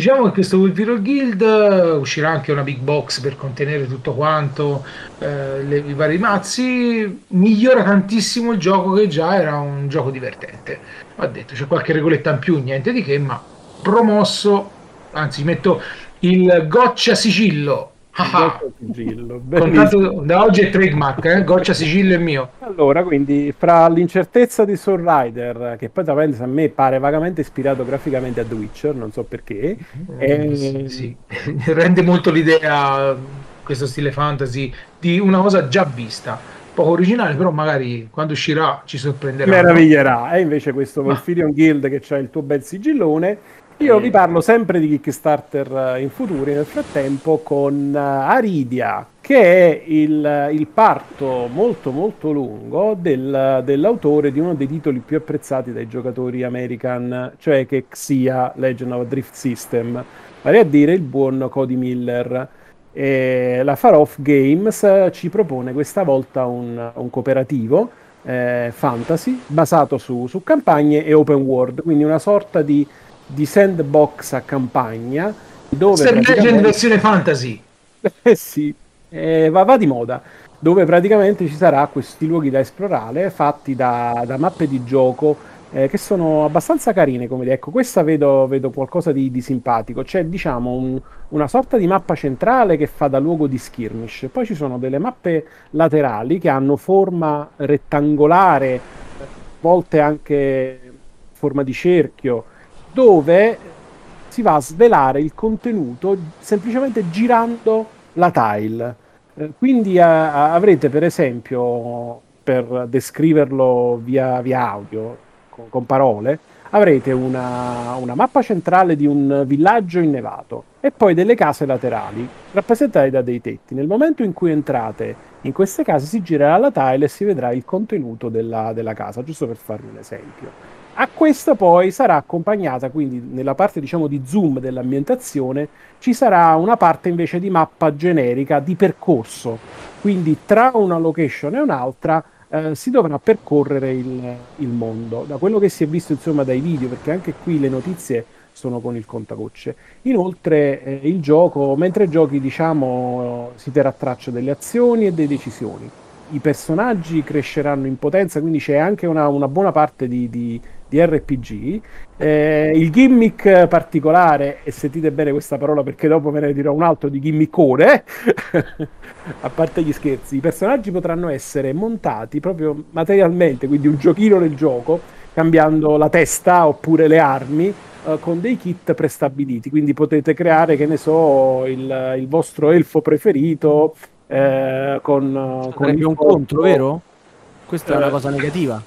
Diciamo che questo Wolfiro Guild eh, uscirà anche una big box per contenere tutto quanto, eh, le- i vari mazzi, migliora tantissimo il gioco che già era un gioco divertente. Ho detto, c'è qualche regoletta in più, niente di che, ma promosso, anzi metto il goccia sigillo. Ah. Contato da oggi è trademark, eh? goccia sigillo è mio. Allora, quindi fra l'incertezza di Soul Rider, che poi tra parentesi a me pare vagamente ispirato graficamente a The Witcher, non so perché, e- Sì, sì. rende molto l'idea questo stile fantasy di una cosa già vista poco originale però magari quando uscirà ci sorprenderà meraviglierà. E invece questo Wolfirion Guild che c'ha il tuo bel sigillone. Io vi parlo sempre di Kickstarter eh, in futuri nel frattempo con eh, Aridia, che è il, il parto molto molto lungo del- dell'autore di uno dei titoli più apprezzati dai giocatori American, cioè che sia Legend of Drift System, vale a dire il buon Cody Miller. E la Far Off Games ci propone questa volta un, un cooperativo eh, fantasy basato su, su, campagne e open world, quindi una sorta di, di sandbox a campagna dove Star Legend versione fantasy. eh sì, eh, va, va, di moda, dove praticamente ci sarà questi luoghi da esplorare fatti da, da mappe di gioco eh, che sono abbastanza carine come. Ecco, questa vedo, vedo qualcosa di, di, simpatico. C'è, diciamo, un, una sorta di mappa centrale che fa da luogo di skirmish. Poi ci sono delle mappe laterali che hanno forma rettangolare, volte anche forma di cerchio, dove si va a svelare il contenuto semplicemente girando la tile. Eh, quindi a, a, avrete per esempio, per descriverlo via, via audio, con, con parole, avrete una, una, mappa centrale di un villaggio innevato e poi delle case laterali rappresentate da dei tetti. Nel momento in cui entrate in queste case si girerà la tile e si vedrà il contenuto della, della casa, giusto per farvi un esempio. A questa poi sarà accompagnata, quindi nella parte diciamo di zoom dell'ambientazione, ci sarà una parte invece di mappa generica di percorso. Quindi tra una location e un'altra eh, si dovrà percorrere il, il, mondo. Da quello che si è visto insomma dai video, perché anche qui le notizie sono con il contagocce. Inoltre eh, il gioco, mentre giochi diciamo, si terrà traccia delle azioni e delle decisioni. I personaggi cresceranno in potenza, quindi c'è anche una, una buona parte di, di di RPG. Eh, il gimmick particolare, e sentite bene questa parola perché dopo ve ne dirò un altro di gimmickone, a parte gli scherzi, i personaggi potranno essere montati proprio materialmente, quindi un giochino nel gioco, cambiando la testa oppure le armi. Uh, con dei kit prestabiliti, quindi potete creare, che ne so, il, il vostro elfo preferito eh, con, con il un contro, vero? Questa eh, è una cosa negativa.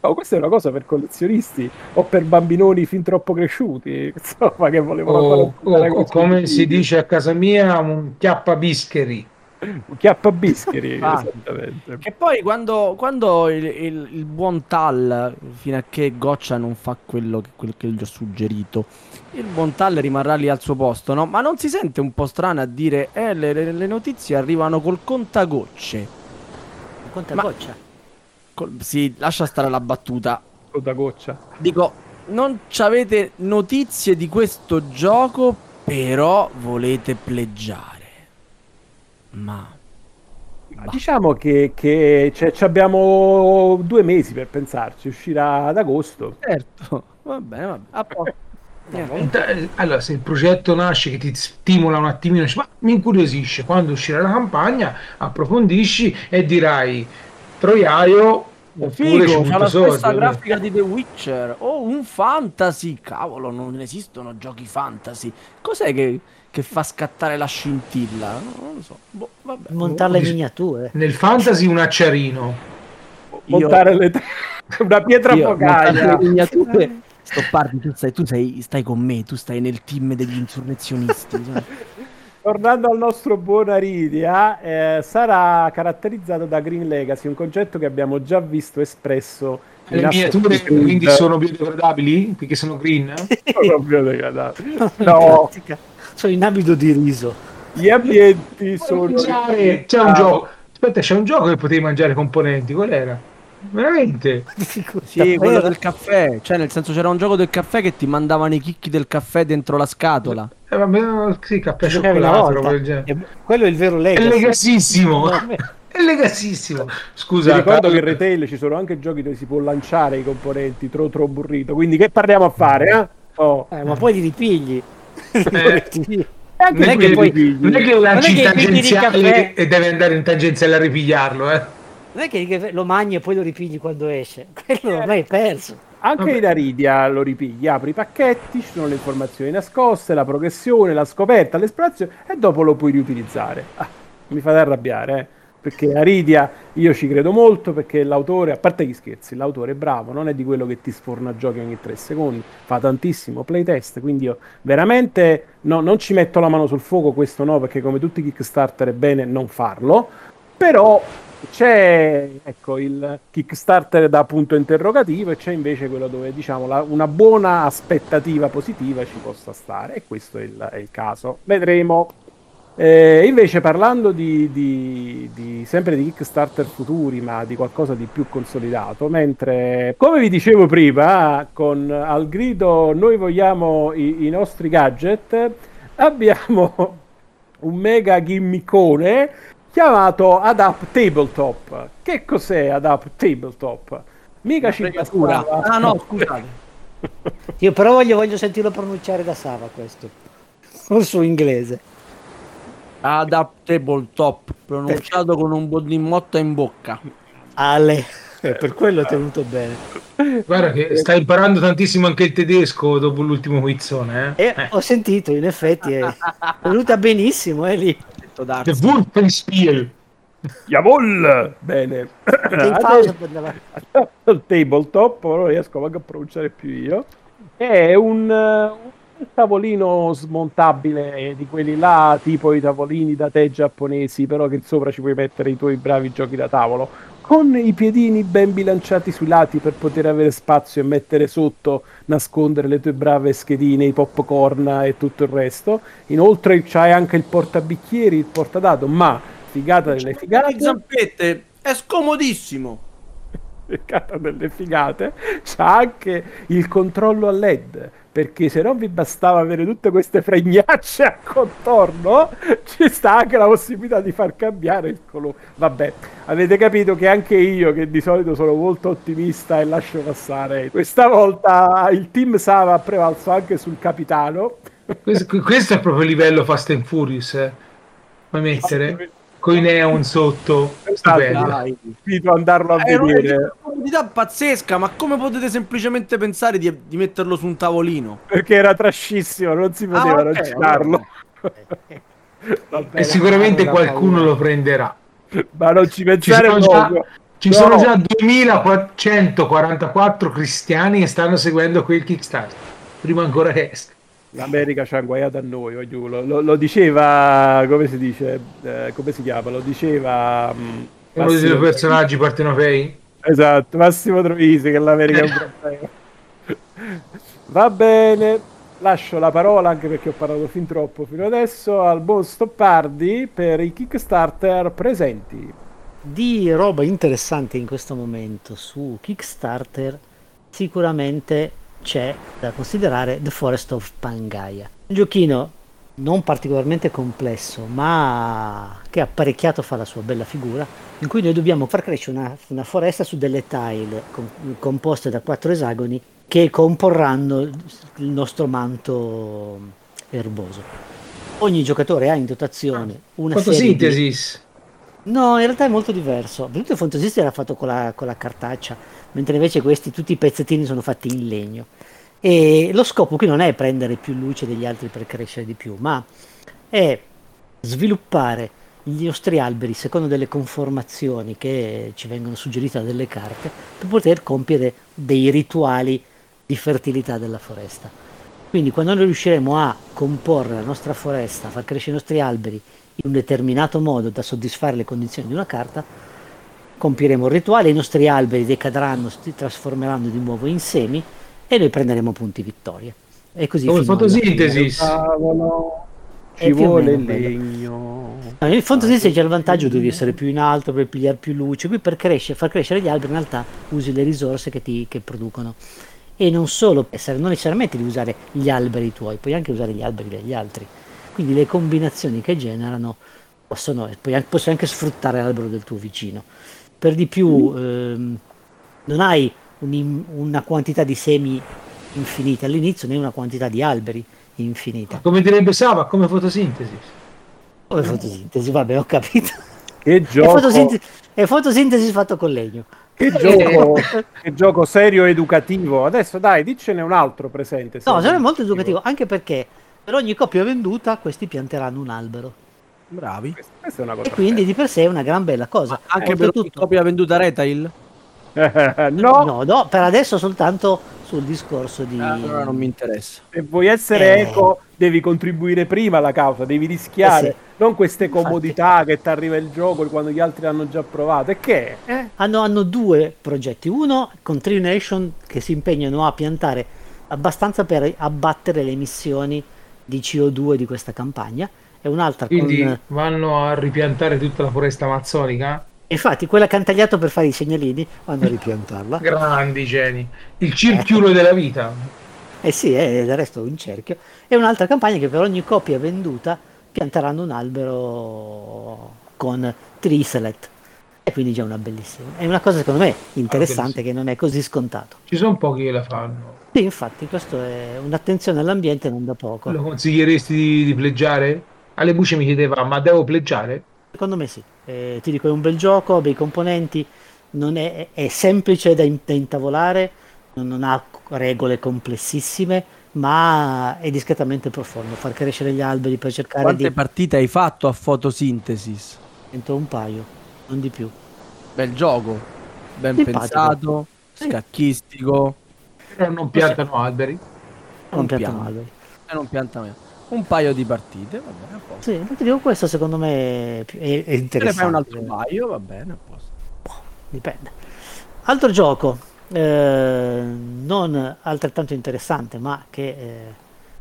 No, questa è una cosa per collezionisti o per bambinoni fin troppo cresciuti, insomma, che volevano oh, oh, oh come si dice a casa mia, un chiappa bischeri. Un chiappa bischeri, ah, esattamente. Che poi quando, quando il, il, il, buon Tal, fino a che Goccia non fa quello che, quello che gli ho suggerito, il buon Tal rimarrà lì al suo posto, no? Ma non si sente un po' strano a dire, eh, le, le, le notizie arrivano col contagocce. Contagoccia? Ma sì, lascia stare la battuta. Da goccia. Dico, non avete notizie di questo gioco, però volete pleggiare. Ma... Diciamo che, che abbiamo due mesi per pensarci, uscirà ad agosto. Certo, va bene, va bene. Eh, allora, se il progetto nasce che ti stimola un attimino, ma mi incuriosisce, quando uscirà la campagna, approfondisci e dirai Troiaio Figo, fa la stessa soldi, grafica di The Witcher o oh, un fantasy. Cavolo, non esistono giochi fantasy. Cos'è che, che fa scattare la scintilla? Non lo so. Boh, vabbè. Montare le miniature. Nel fantasy un acciarino. Montare le... una pietra focaia. Le miniature. Stoppardi, tu, stai, tu sei, stai con me, tu stai nel team degli insurrezionisti. Tornando al nostro buon Aridia, eh, sarà caratterizzato da Green Legacy, un concetto che abbiamo già visto espresso. Le miniature quindi sono biodegradabili? Perché sono green? sono biodegradabili. No, sono in abito di riso. Gli ambienti sono. C'è un ah. gioco. Aspetta, c'è un gioco che potevi mangiare componenti. Qual era? Veramente? Sì, quello del caffè. Cioè, nel senso, c'era un gioco del caffè che ti mandavano i chicchi del caffè dentro la scatola. Eh, vabbè, sì, caffè cioccolato. Quello è il vero legacy. È legassissimo. È legassissimo. Scusa, Ti ricordo che in retail ci sono anche giochi dove si può lanciare i componenti tro tro burrito. Quindi che parliamo a fare? Eh? Oh. Eh, ma poi li ripigli. Eh. non, è che poi, non è che lanci in tangenziale e deve andare in tangenziale a ripigliarlo, eh. Non è che lo mangi e poi lo ripigli quando esce, quello ormai è perso. Anche Vabbè. Aridia lo ripigli, apri i pacchetti, ci sono le informazioni nascoste, la progressione, la scoperta, l'esplorazione e dopo lo puoi riutilizzare. Ah, mi fate arrabbiare, eh? perché Aridia io ci credo molto perché l'autore, a parte gli scherzi, l'autore è bravo, non è di quello che ti sforna giochi ogni tre secondi, fa tantissimo playtest, quindi io veramente no, non ci metto la mano sul fuoco, questo no, perché come tutti i Kickstarter è bene non farlo, però c'è ecco, il Kickstarter da punto interrogativo e c'è invece quello dove diciamo la, una buona aspettativa positiva ci possa stare e questo è il, è il caso. Vedremo. Eh, invece parlando di, di, di, sempre di Kickstarter futuri, ma di qualcosa di più consolidato, mentre come vi dicevo prima, con al grido noi vogliamo i, i nostri gadget, abbiamo un mega gimmickone chiamato Adapt Tabletop. Che cos'è Adapt Tabletop? Mica ci fregatura. Ah no, scusate. Io però voglio, voglio sentirlo pronunciare da Sava questo. Non su inglese. Adaptable top, pronunciato con un po' di motta in bocca. Ale, eh, per quello è tenuto bene. Guarda che sta imparando tantissimo anche il tedesco dopo l'ultimo quizzone. Eh? Eh, eh. Ho sentito, in effetti è venuta benissimo, è lì. The Wolfenspiel. Jawohl! Bene. Il tabletop, non riesco a pronunciare più io. È un, un tavolino smontabile di quelli là, tipo i tavolini da tè giapponesi, però che sopra ci puoi mettere i tuoi bravi giochi da tavolo, con i piedini ben bilanciati sui lati per poter avere spazio e mettere sotto, nascondere le tue brave schedine, i popcorn e tutto il resto. Inoltre c'hai anche il portabicchieri, il portadato, ma figata delle figate. Le zampette, è scomodissimo figata delle figate, c'ha anche il controllo a LED perché se non vi bastava avere tutte queste fregnacce a contorno, ci sta anche la possibilità di far cambiare il colore. Vabbè, avete capito che anche io, che di solito sono molto ottimista e lascio passare, questa volta il team Sava ha prevalso anche sul capitano. Questo, questo è proprio il livello Fast and Furious, eh. Puoi mettere? Con i neon sotto. Dai, invito andarlo a è vedere. Una comodità pazzesca, ma come potete semplicemente pensare di, di, metterlo su un tavolino? Perché era trascissimo, non si poteva ah, okay. Okay. e sicuramente qualcuno lo prenderà. Ma non ci pensare ci sono già, ci no. sono già 2444 cristiani che stanno seguendo quel Kickstarter prima ancora che esca. L'America ci ha guaiato a noi, lo, lo, lo, diceva, come si dice, eh, come si chiama? Lo diceva... Mm, Uno dei due personaggi partenopei? Esatto, Massimo Trovisi che l'America è un problema. Va bene, lascio la parola anche perché ho parlato fin troppo fino adesso al buon Stoppardi per i Kickstarter presenti. Di roba interessante in questo momento su Kickstarter sicuramente c'è da considerare The Forest of Pangaea. Un giochino non particolarmente complesso, ma che apparecchiato fa la sua bella figura, in cui noi dobbiamo far crescere una, una foresta su delle tile com- composte da quattro esagoni che comporranno il nostro manto erboso. Ogni giocatore ha in dotazione una Fotosintesi. Di... No, in realtà è molto diverso. Venuto il Fotosintesi era fatto con la, con la cartaccia mentre invece questi tutti i pezzettini sono fatti in legno. E lo scopo qui non è prendere più luce degli altri per crescere di più, ma è sviluppare gli nostri alberi secondo delle conformazioni che ci vengono suggerite da delle carte per poter compiere dei rituali di fertilità della foresta. Quindi quando noi riusciremo a comporre la nostra foresta, a far crescere i nostri alberi in un determinato modo da soddisfare le condizioni di una carta, compieremo il rituale, i nostri alberi decadranno, si trasformeranno di nuovo in semi e noi prenderemo punti vittoria. E così Come fotosintesi. Ci vuole il legno. No, in fotosintesi c'è il vantaggio di essere più in alto per pigliare più luce. Qui per crescere, far crescere gli alberi in realtà usi le risorse che, ti, che producono. E non solo, non necessariamente di usare gli alberi tuoi, puoi anche usare gli alberi degli altri. Quindi le combinazioni che generano possono, puoi, possono anche sfruttare l'albero del tuo vicino per di più ehm, non hai un, una quantità di semi infinita all'inizio né una quantità di alberi infinita. Come direbbe Sava, come fotosintesi. Come fotosintesi, vabbè, ho capito. Che gioco... È fotosintesi, è fotosintesi fatto con legno. Che gioco, che gioco serio educativo. Adesso dai, dicene un altro presente. No, è molto educativo, anche perché per ogni coppia venduta questi pianteranno un albero. Bravi. Questa, è una cosa e quindi di per sé è una gran bella cosa. Ma anche per tutto copia venduta retail? no. no, no, per adesso soltanto sul discorso di... Ah, Allora non mi interessa. Se vuoi essere Eh. eco, devi contribuire prima alla causa, devi rischiare, Eh sì. non queste Infatti. comodità che ti arriva il gioco quando gli altri hanno già provato. E che? Eh? Hanno, hanno due progetti, uno con Tree Nation che si impegnano a piantare abbastanza per abbattere le emissioni di CO2 di questa campagna e un'altra Quindi con... vanno a ripiantare tutta la foresta amazzonica? Infatti quella che hanno tagliato per fare i segnalini vanno a ripiantarla. Grandi geni. Il circhiulo della vita. Eh sì, è del resto un cerchio. E un'altra campagna che per ogni coppia venduta pianteranno un albero con tree select. E quindi già una bellissima. È una cosa secondo me interessante bellissimo. che non è così scontato. Ci sono pochi che la fanno. Sì, infatti, questo è un'attenzione all'ambiente non da poco. Lo consiglieresti di, di pleggiare? Alle buce mi chiedeva, ma devo pleggiare? Secondo me sì. Eh, ti dico, è un bel gioco, bei componenti, non è, è semplice da, in- da intavolare, non, non ha regole complessissime, ma è discretamente profondo. Far crescere gli alberi per cercare Quante di... partite hai fatto a fotosintesi? Entro un paio, non di più. Bel gioco, ben Simpatico. pensato, scacchistico Però non piantano alberi. Non Un piantano alberi. e non pianta meno. Un paio di partite, va bene, a posto. Sì, ma ti dico, questo secondo me è, è, è Se ne interessante. fai un altro paio, va bene, a posto. Dipende. Altro gioco, eh, non altrettanto interessante, ma che eh,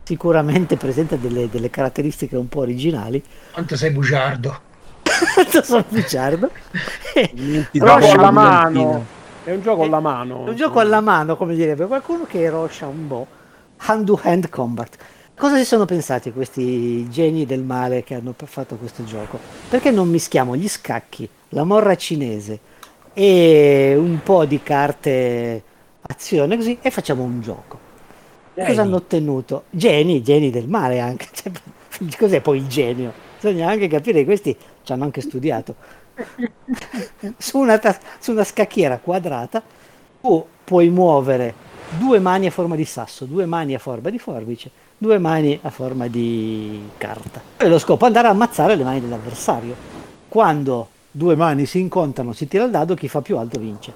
sicuramente presenta delle, delle caratteristiche un po' originali. Quanto sei bugiardo. sono bugiardo. È Roscia alla mano. È un gioco alla mano. un gioco alla mano, come direbbe qualcuno, che è Roscia un po'. Hand to hand combat. Cosa si sono pensati questi geni del male che hanno fatto questo gioco? Perché non mischiamo gli scacchi, la morra cinese e un po' di carte azione così e facciamo un gioco? Cosa hanno ottenuto? Geni, geni del male anche. Cioè, cos'è poi il genio? Bisogna anche capire che questi ci hanno anche studiato. su, una ta- su una scacchiera quadrata tu puoi muovere due mani a forma di sasso, due mani a forma di forbice, due mani a forma di carta. E lo scopo è andare a ammazzare le mani dell'avversario. Quando due mani si incontrano, si tira il dado, chi fa più alto vince.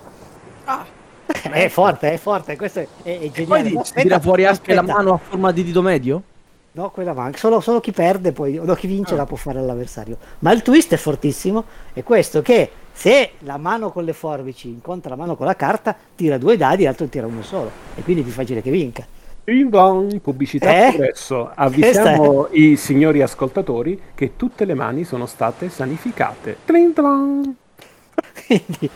Ah, è forte, è forte, questo è, è, è e geniale. poi si tira fuori anche la mano a forma di dito medio? No, quella manca. Solo, solo chi perde poi, o no, chi vince la può fare all'avversario. Ma il twist è fortissimo, è questo che se la mano con le forbici incontra la mano con la carta, tira due dadi, l'altro tira uno solo. E quindi è più facile che vinca. Ding dong, pubblicità Eh? progresso. Avvisiamo i signori ascoltatori che tutte le mani sono state sanificate. Ding dong. Quindi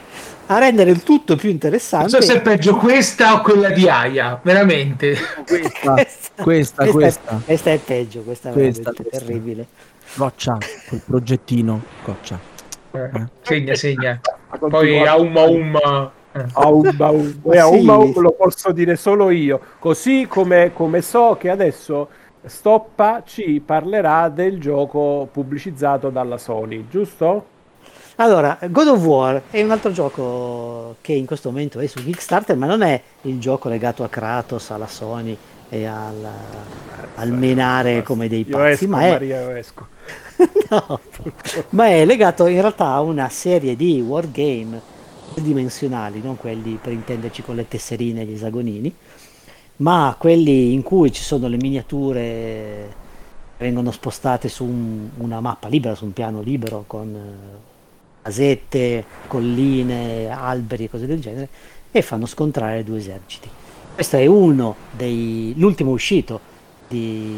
a rendere il tutto più Non interessante. so se è peggio questa o quella di Aya, veramente. Questa, questa, questa, questa, questa. È, questa è peggio, questa è Questa, questa. terribile. Goccia, quel progettino, goccia. Eh, segna, segna. Poi Continua- aumma umma. Eh. Aum. Ma E aum lo posso dire solo io. Così come, come so che adesso Stoppa ci parlerà del gioco pubblicizzato dalla Sony, giusto? Allora, God of War è un altro gioco che in questo momento è su Kickstarter, ma non è il gioco legato a Kratos, alla Sony e al, al menare come dei pazzi, esco, ma è, Maria, io esco. no, ma è legato in realtà a una serie di wargame dimensionali, non quelli per intenderci con le tesserine e gli esagonini, ma quelli in cui ci sono le miniature vengono spostate su un- una mappa libera, su un piano libero con eh, casette, colline, alberi e cose del genere e fanno scontrare due eserciti. Questo è uno dei l'ultimo uscito di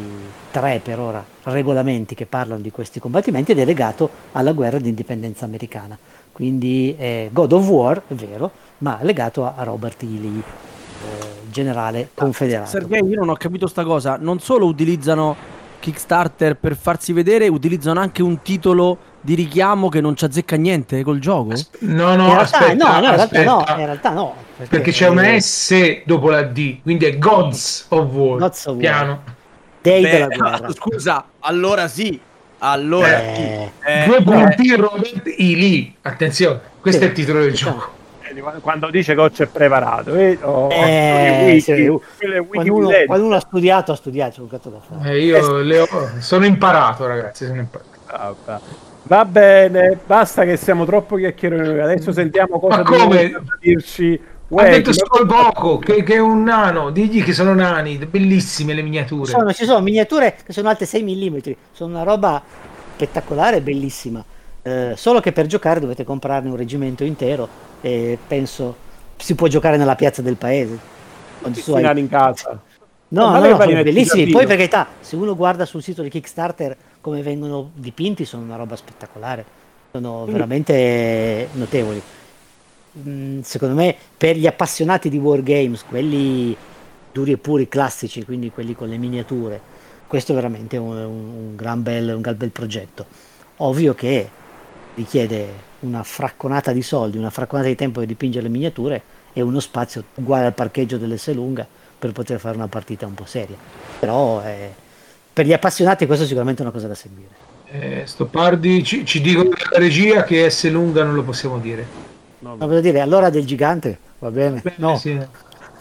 tre per ora regolamenti che parlano di questi combattimenti ed è legato alla guerra di indipendenza americana. Quindi è God of War, è vero, ma legato a, a Robert E. Lee, eh, generale confederato. Sergei, io non ho capito sta cosa. Non solo utilizzano Kickstarter per farsi vedere, utilizzano anche un titolo di richiamo che non ci azzecca niente col gioco. No, in no, realtà, aspetta, no, no, in realtà no, in realtà no, Perché c'è una eh, S dopo la D, quindi è Gods of War. Gods of War. Piano. Dei Beh, della guerra. scusa, allora sì. Allora Eh, Eh, Due eh, punti Robert E. Lee. Attenzione, questo Sì. è il titolo del gioco. Quando dice che c'è preparato, eh? oh, Eh, wiki, sì. quando, uno, quando uno ha studiato, ha studiato, c'è un cazzo da fare. Eh, io le ho- sono imparato, ragazzi. Sono imparato. Ah, va- Va bene, basta che siamo troppo chiacchieroni. Adesso sentiamo cosa Ma dirci Ha detto solo poco, che, che, è un nano, digli che sono nani, bellissime le miniature. Ci sono, ci sono miniature che sono alte 6 mm, sono una roba spettacolare, bellissima. Eh, solo che per giocare dovete comprarne un reggimento intero e penso si può giocare nella piazza del paese. Su hai... in casa. No, no, no, sono bellissimi. Poi per carità, se uno guarda sul sito di Kickstarter come vengono dipinti, sono una roba spettacolare. Sono mm. veramente notevoli. Mm, secondo me, per gli appassionati di wargames, quelli duri e puri classici, quindi quelli con le miniature, questo è veramente un, un, gran, bel, un gran bel progetto. Ovvio che richiede una fracconata di soldi, una fracconata di tempo per dipingere le miniature e uno spazio uguale al parcheggio dell'S lunga per poter fare una partita un po' seria. Però eh, per gli appassionati questo è sicuramente una cosa da seguire. Eh, Stoppardi ci, ci dicono la regia che S lunga non lo possiamo dire. No, no. No, dire, allora del gigante, va bene? bene no. Sì.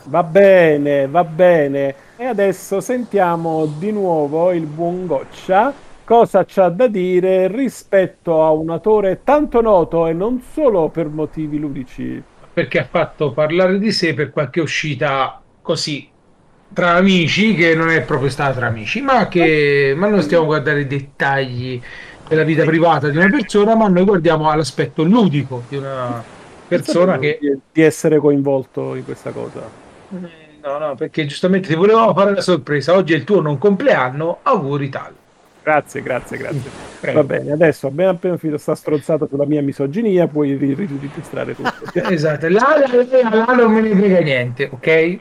Va bene, va bene. E adesso sentiamo di nuovo il buon Goccia cosa c'ha da dire rispetto a un autore tanto noto e non solo per motivi ludici. Perché ha fatto parlare di sé per qualche uscita così tra amici, che non è proprio stata tra amici, ma che ma non stiamo a guardare i dettagli della vita privata di una persona, ma noi guardiamo all'aspetto ludico di una persona che... Di essere coinvolto in questa cosa. No, no, perché giustamente ti volevamo fare una sorpresa. Oggi è il tuo non compleanno, auguri tal. Grazie, grazie, grazie. Prego. Va bene, adesso abbiamo appena finito sta stronzata sulla mia misoginia, puoi registrare tutto. esatto, là, là, là, non me ne frega niente, ok?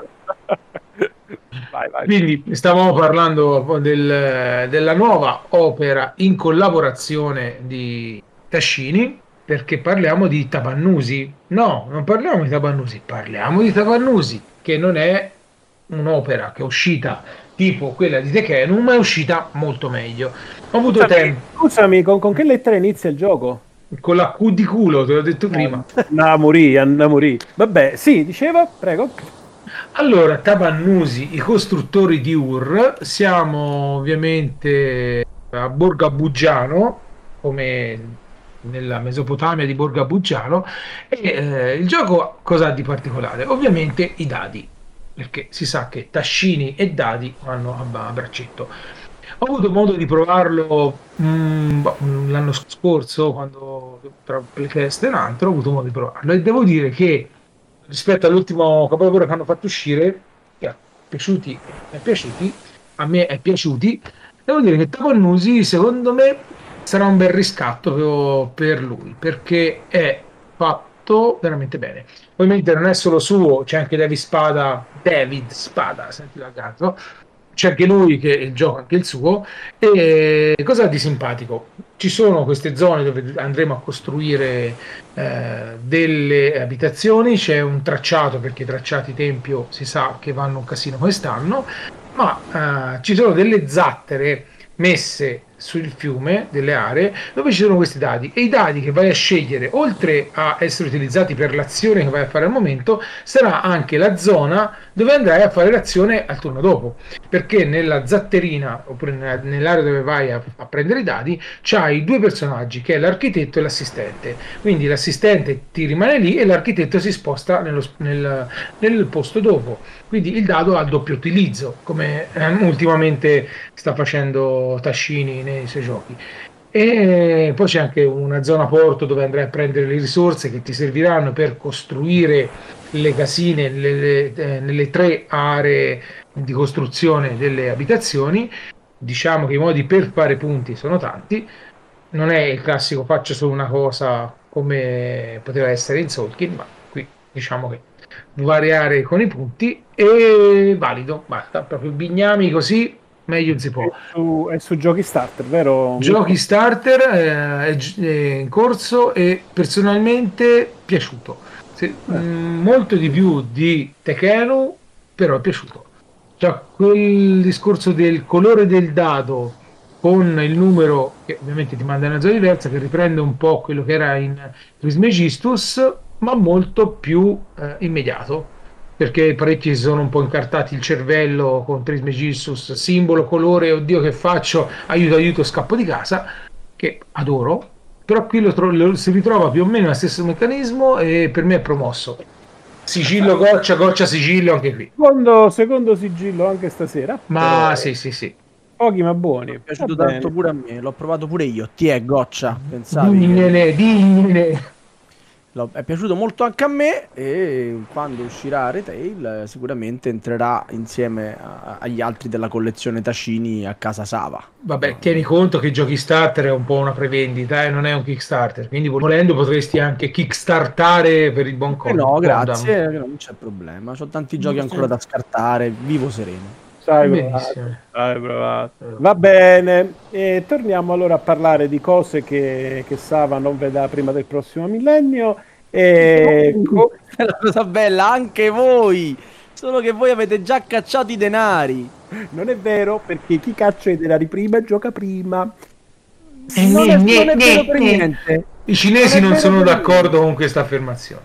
vai, vai. Quindi stavamo parlando del, della nuova opera in collaborazione di Tascini, perché parliamo di Tabannusi. No, non parliamo di Tabannusi, parliamo di Tabannusi, che non è un'opera che è uscita tipo quella di Tekenum, ma è uscita molto meglio. Ho avuto scusami, tempo. Scusami, con, con, che lettera inizia il gioco? Con la Q di culo, te l'ho detto prima. Namuri, Namuri. Vabbè, sì, diceva, prego. Allora, Tabannusi, i costruttori di Ur, siamo ovviamente a Borgo Buggiano, come nella Mesopotamia di Borgo Buggiano, e eh, il gioco cosa ha di particolare? Ovviamente i dadi perché si sa che tascini e dadi vanno a, braccetto. Ho avuto modo di provarlo mm, boh, l'anno scorso, quando tra Playtest e un altro, ho avuto modo di provarlo e devo dire che rispetto all'ultimo capolavoro che hanno fatto uscire, che è piaciuti, è piaciuti, a me è piaciuti, devo dire che Tapannusi secondo me sarà un bel riscatto per lui, perché è fatto veramente bene ovviamente non è solo suo, c'è anche David Spada, David Spada, senti la caso, c'è anche lui che gioca anche il suo. E cosa di simpatico? Ci sono queste zone dove andremo a costruire eh, delle abitazioni, c'è un tracciato perché i tracciati tempio si sa che vanno un casino quest'anno, ma eh, ci sono delle zattere messe sul fiume delle aree dove ci sono questi dadi. E i dadi che vai a scegliere oltre a essere utilizzati per l'azione che vai a fare al momento sarà anche la zona dove andrai a fare l'azione al turno dopo. Perché nella zatterina oppure nell'area dove vai a, a prendere i dadi c'hai due personaggi che è l'architetto e l'assistente. Quindi l'assistente ti rimane lì e l'architetto si sposta nello, nel, nel posto dopo quindi il dado ha doppio utilizzo come eh, ultimamente sta facendo Tascini nei suoi giochi. E poi c'è anche una zona porto dove andrai a prendere le risorse che ti serviranno per costruire le casine nelle, eh, nelle tre aree di costruzione delle abitazioni. Diciamo che i modi per fare punti sono tanti. Non è il classico faccio solo una cosa come poteva essere in Solkin, ma qui diciamo che variare con i punti e valido, basta, proprio bignami così meglio non si può. È su, è su giochi starter, vero? Giochi starter eh, è, è, in corso e personalmente piaciuto. Se, eh. mh, mm, molto di più di Tekenu, però è piaciuto. Cioè, quel discorso del colore del dado con il numero che ovviamente ti manda in una zona diversa, che riprende un po' quello che era in Trismegistus, ma molto più eh, immediato perché parecchi si sono un po' incartati il cervello con Trismegistus, simbolo, colore, oddio che faccio, aiuto, aiuto, scappo di casa, che adoro, però qui lo, tro- lo si ritrova più o meno lo stesso meccanismo e per me è promosso. Sigillo goccia, goccia sigillo anche qui. Secondo, secondo sigillo anche stasera. Ma Però sì, sì, sì. Pochi ma buoni. Mi è piaciuto tanto pure a me, l'ho provato pure io. Ti è goccia, pensavi? che- Digliene, digliene. L'ho- è piaciuto molto anche a me e quando uscirà Retail eh, sicuramente entrerà insieme a- agli altri della collezione Tacini a casa Sava. Vabbè, tieni conto che giochi starter è un po' una prevendita e non è un Kickstarter, quindi volendo potresti anche kickstartare per il buon Eh conto. no, grazie, non c'è problema. Ho tanti giochi ancora da scartare, vivo sereno. Sai provato. Va bene, e torniamo allora a parlare di cose che, che Sava non vedrà prima del prossimo millennio. E È la cosa bella, anche voi! Solo che voi avete già cacciato i denari. non è vero perché chi caccia i denari prima gioca prima. Eh, Non è, ne, non è vero per niente. I cinesi Non non sono d'accordo con questa affermazione.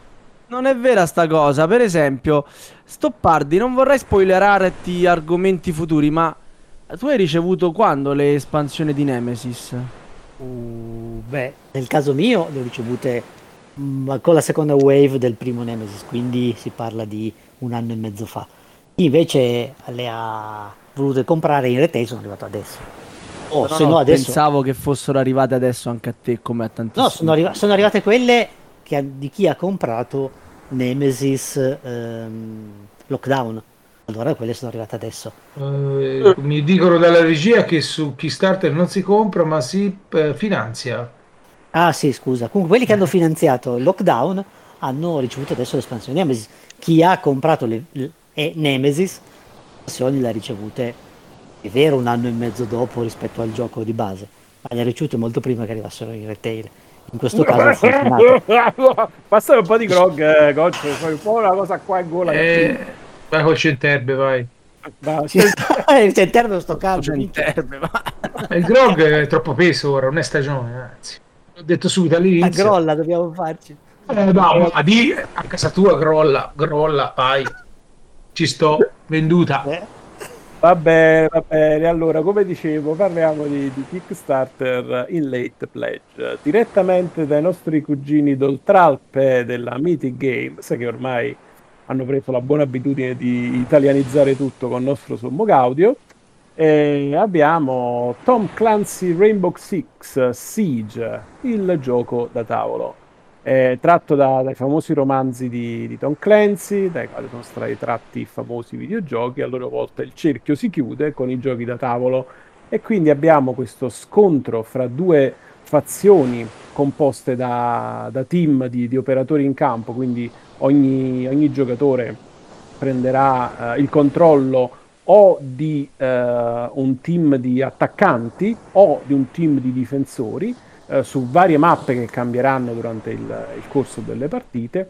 Non è vera sta cosa. Per esempio, Stoppardi, non vorrei spoilerarti argomenti futuri, ma tu hai ricevuto quando le espansioni di Nemesis? Uh, beh, nel caso mio le ho ricevute mm, con la seconda wave del primo Nemesis, quindi si parla di un anno e mezzo fa. Chi invece le ha volute comprare in retail sono arrivato adesso. Oh, No, se no, no adesso... Pensavo che fossero arrivate adesso anche a te come a tantissimi. No, sono, arriva- sono arrivate quelle che ha- di chi ha comprato Nemesis ehm, Lockdown. Allora quelle sono arrivate adesso. Eh, mi dicono dalla regia che su Kickstarter non si compra ma si eh, finanzia. Ah sì, scusa. Comunque quelli che hanno finanziato il Lockdown hanno ricevuto adesso l'espansione Nemesis. Chi ha comprato le, le- e Nemesis, l'espansione le ha ricevute, è vero, un anno e mezzo dopo rispetto al gioco di base, ma le ha ricevute molto prima che arrivassero in retail. In questo caso. Passare un po' di grog, eh, Goccio, fai un po' una cosa qua in gola. Eh, vai col centerbe, vai. Va, Sì, eh, c'è il termine sto caldo. Centerbe, ma- Eh, Il grog è troppo peso ora, non è stagione, anzi. L'ho detto subito La all'inizio. grolla dobbiamo farci. Eh, no, ma di a casa tua grolla, grolla, vai. Ci sto, venduta. Eh, Va bene, va bene. Allora, come dicevo, parliamo di, di Kickstarter in late pledge direttamente dai nostri cugini d'Oltralpe della Mythic Games, che ormai hanno preso la buona abitudine di italianizzare tutto con il nostro sommo Gaudio. E abbiamo Tom Clancy Rainbow Six Siege, il gioco da tavolo. È tratto da- dai famosi romanzi di, di Tom Clancy, dai quali sono stati tratti i famosi videogiochi, a loro volta il cerchio si chiude con i giochi da tavolo e quindi abbiamo questo scontro fra due fazioni composte da, da team di, di operatori in campo, quindi ogni, ogni giocatore prenderà eh, il controllo o di eh, un team di attaccanti o di un team di difensori eh, su varie mappe che cambieranno durante il, il corso delle partite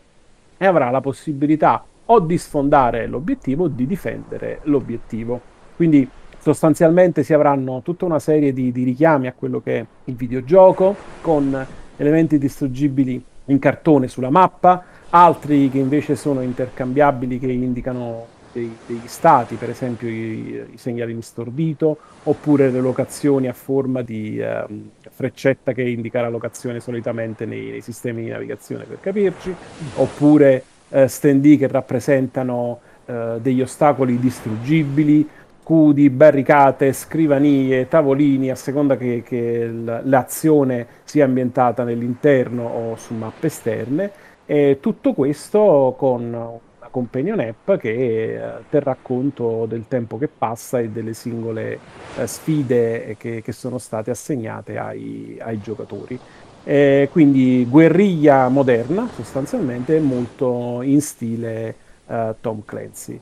e avrà la possibilità o di sfondare l'obiettivo o di difendere l'obiettivo. Quindi sostanzialmente si avranno tutta una serie di, di richiami a quello che è il videogioco con elementi distruggibili in cartone sulla mappa, altri che invece sono intercambiabili che indicano dei- degli stati, per esempio i, i segnali di stordito, oppure le locazioni a forma di ehm, freccetta che indica la locazione solitamente nei, nei sistemi di navigazione per capirci, oppure eh, stand che rappresentano eh, degli ostacoli distruggibili, scudi, barricate, scrivanie, tavolini, a seconda che, che l'azione sia ambientata nell'interno o su mappe esterne. E tutto questo con companion app che eh, terrà conto del tempo che passa e delle singole eh, sfide che, che sono state assegnate ai, ai giocatori. Eh, quindi guerriglia moderna sostanzialmente molto in stile eh, Tom Clancy.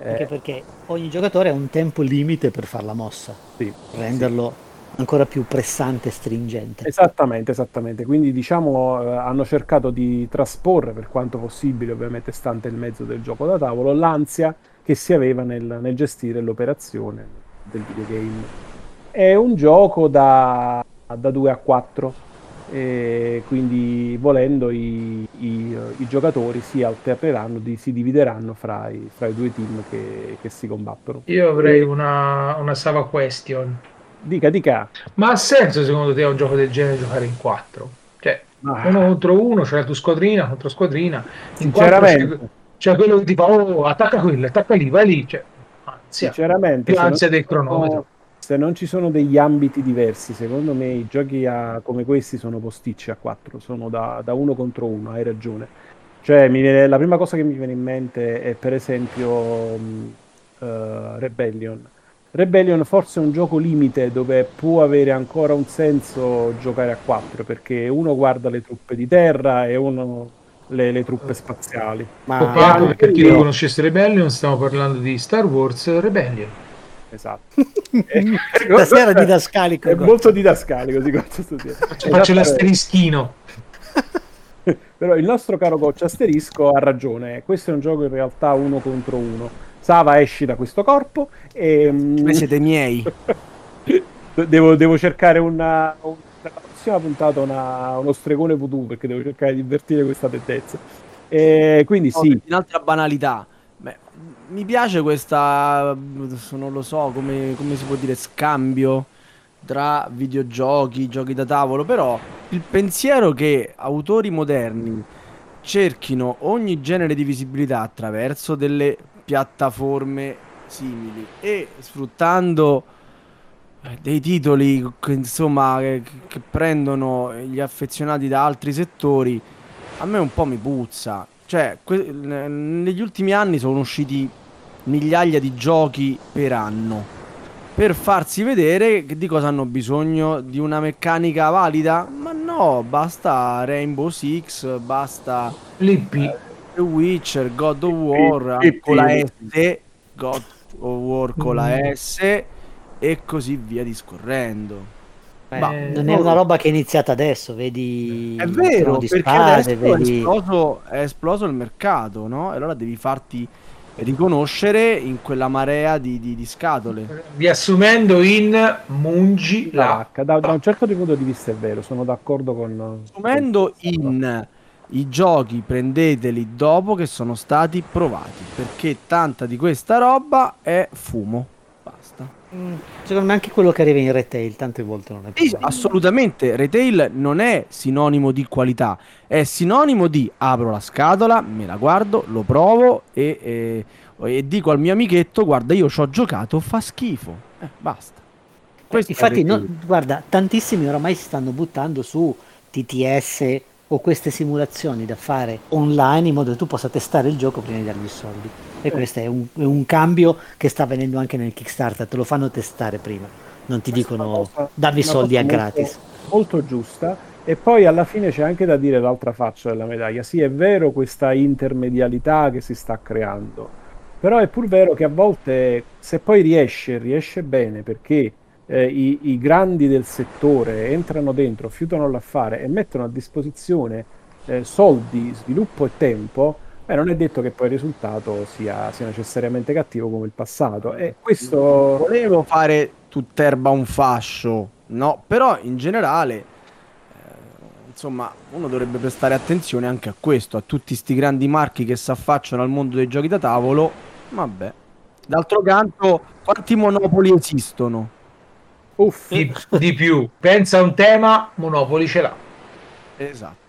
Eh, Anche perché ogni giocatore ha un tempo limite per fare la mossa, sì, renderlo ancora più pressante e stringente. Esattamente, esattamente. Quindi diciamo eh, hanno cercato di trasporre per quanto possibile, ovviamente stante il mezzo del gioco da tavolo, l'ansia che si aveva nel, nel gestire l'operazione del videogame. È un gioco da, da 2 a 4 e quindi volendo i, i- i giocatori si alterneranno, di- si divideranno fra i, fra i due team che, che si combattono. Io avrei una, una Sava question. Dica, dica. Ma ha senso secondo te un gioco del genere giocare in quattro? Cioè, Ah. uno contro uno, c'è la tua squadrina contro squadrina. In Sinceramente. quattro c'è- Cioè quello che ti fa, oh, attacca quello, attacca lì, vai lì. Cioè, ansia, Sinceramente, più se ansia non del cronometro. Se non ci sono degli ambiti diversi, secondo me i giochi a- come questi sono posticci a 4, sono da, da uno contro uno, hai ragione. Cioè, viene- la prima cosa che mi viene in mente è per esempio eh, Rebellion. Rebellion forse è un gioco limite dove può avere ancora un senso giocare a 4, perché uno guarda le truppe di terra e uno le, le truppe spaziali. Ma Poppato, per chi non conoscesse Rebellion, stiamo parlando di Star Wars Rebellion. Esatto. Stasera didascalico. È molto didascalico. Faccio l'asterischino. Però il nostro caro coach Asterisco ha ragione, questo è un gioco in realtà uno contro uno. Sava esci da questo corpo e mm, Voi siete miei. devo, devo cercare una, un- nella prossima puntata una- uno stregone voodoo perché devo cercare di invertire questa tendenza. E quindi No, sì, Un'altra banalità. Beh, mi piace questa, non lo so come, come si può dire, scambio tra videogiochi, giochi da tavolo, però il pensiero che autori moderni cerchino ogni genere di visibilità attraverso delle piattaforme simili e sfruttando eh, dei titoli insomma che, che prendono gli affezionati da altri settori a me un po' mi puzza. Cioè, que- negli ultimi anni sono usciti migliaia di giochi per anno. Per farsi vedere di cosa hanno bisogno di una meccanica valida? Ma no, basta Rainbow Six, basta Lippi. The Witcher, God of War sì, con la. S, God of War con la Mm. S e così via discorrendo. Ma non è una roba che è iniziata adesso, vedi È vero, di perché spade, adesso è, vedi... esploso, è esploso il mercato, no? E allora devi farti riconoscere in quella marea di, di- di scatole. Riassumendo in Mungi la da, da un certo punto di vista è vero, sono d'accordo con... Assumendo in i giochi prendeteli dopo che sono stati provati, perché tanta di questa roba è fumo. Basta. Mm, Secondo me anche quello che arriva in retail tante volte non è più Sì, assolutamente, retail non è sinonimo di qualità, è sinonimo di apro la scatola, me la guardo, lo provo e, e- e dico al mio amichetto, guarda io ci ho giocato, fa schifo. Eh, basta. Questo Infatti, no- guarda, tantissimi oramai si stanno buttando su TTS o queste simulazioni da fare online in modo che tu possa testare il gioco prima di dargli i soldi. E questo è un, è un cambio che sta avvenendo anche nel Kickstarter, te lo fanno testare prima, non ti Questa dicono cosa- dammi i soldi a molto- gratis. Molto giusta. E poi alla fine c'è anche da dire l'altra faccia della medaglia. Sì, è vero questa intermedialità che si sta creando, però è pur vero che a volte se poi riesce, riesce bene perché eh, i, i grandi del settore entrano dentro, fiutano l'affare e mettono a disposizione eh, soldi, sviluppo e tempo, beh, non è detto che poi il risultato sia, sia necessariamente cattivo come il passato. E questo volevo fare tutt'erba un fascio, no, però in generale, eh, insomma, uno dovrebbe prestare attenzione anche a questo, a tutti sti grandi marchi che si affacciano al mondo dei giochi da tavolo, vabbè. D'altro canto, quanti monopoli esistono? Uff, di, di più. Pensa a un tema, Monopoli ce l'ha. Esatto.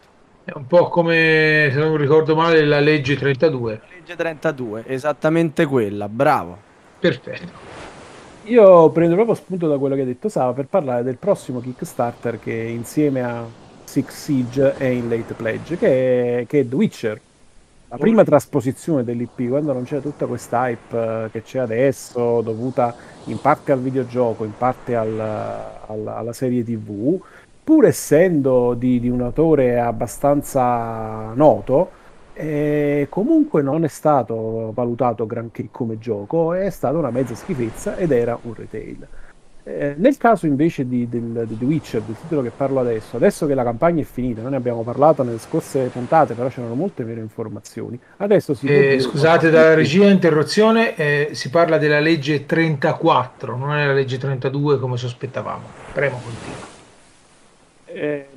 È un po' come, se non ricordo male, la legge 32. Legge 32, esattamente quella, bravo. Perfetto. Io prendo proprio spunto da quello che ha detto Sava per parlare del prossimo Kickstarter che insieme a Six Siege è in late pledge, che è, che è The Witcher. La prima trasposizione dell'IP, quando non c'era tutta questa hype eh, che c'è adesso, dovuta in parte al videogioco, in parte al- al- alla serie TV, pur essendo di, di un autore abbastanza noto, eh, comunque non è stato valutato granché come gioco, è stata una mezza schifezza ed era un retail. Eh, nel caso invece di, del, di The Witcher, del titolo che parlo adesso, adesso che la campagna è finita, noi ne abbiamo parlato nelle scorse puntate, però c'erano molte meno informazioni. Adesso si Eh, scusate dalla regia, interruzione, eh, si parla della legge 34, non è la legge 32 come sospettavamo. Premo continua. eh,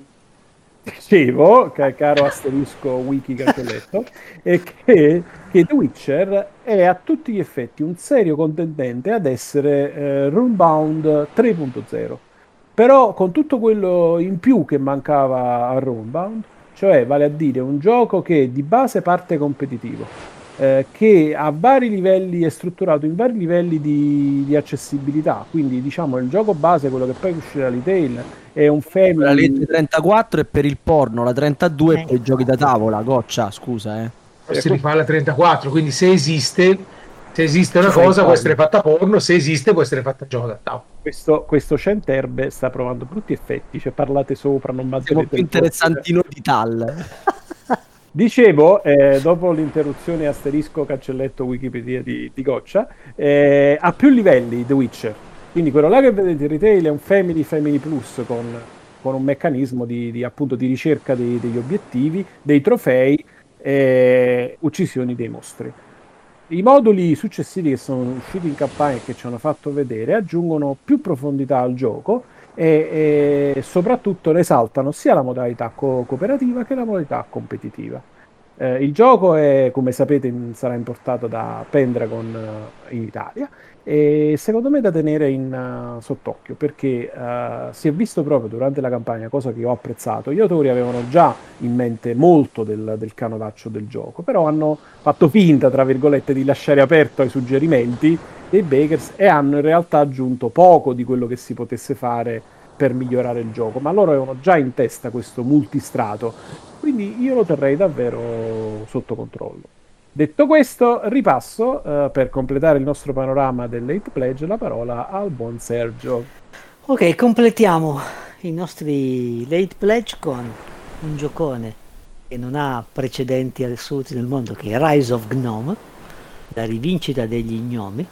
dicevo, ca- caro asterisco wiki cancelletto, è che, che The Witcher è a tutti gli effetti un serio contendente ad essere eh, Runebound 3.0. Però con tutto quello in più che mancava a Runebound, cioè vale a dire un gioco che di base parte competitivo, eh, che ha vari livelli, è strutturato in vari livelli di, di, accessibilità. Quindi, diciamo, il gioco base, quello che poi uscirà retail, è un family. La legge 34 è per il porno, la 32 è per i giochi da tavola. Goccia, scusa, eh. Si rifà la 34, quindi se esiste, se esiste una cosa può essere fatta porno, se esiste può essere fatta gioco da tavola. Questo, questo Centerbe sta provando brutti effetti, cioè parlate sopra, non Siamo più interessantino di tal. Dicevo, eh, dopo l'interruzione asterisco cancelletto Wikipedia di, di Goccia, eh, più livelli The Witcher. Quindi quello là che vedete in retail è un Family Family Plus con, con un meccanismo di, di, appunto, di ricerca dei, degli obiettivi, dei trofei e uccisioni dei mostri. I moduli successivi che sono usciti in campagna e che ci hanno fatto vedere aggiungono più profondità al gioco e, e soprattutto esaltano sia la modalità co- cooperativa che la modalità competitiva. Eh, il gioco è, come sapete, sarà importato da Pendragon uh, in Italia e secondo me è da tenere in uh, sott'occhio perché uh, si è visto proprio durante la campagna, cosa che ho apprezzato, gli autori avevano già in mente molto del, del canovaccio del gioco, però hanno fatto finta, tra virgolette, di lasciare aperto ai suggerimenti dei Bakers e hanno in realtà aggiunto poco di quello che si potesse fare per migliorare il gioco, ma loro avevano già in testa questo multistrato, quindi io lo terrei davvero sotto controllo. Detto questo, ripasso uh, per completare il nostro panorama del Late Pledge la parola al buon Sergio. Ok, completiamo i nostri Late Pledge con un giocone che non ha precedenti assoluti nel mondo, che è Rise of Gnome, la rivincita degli gnomi,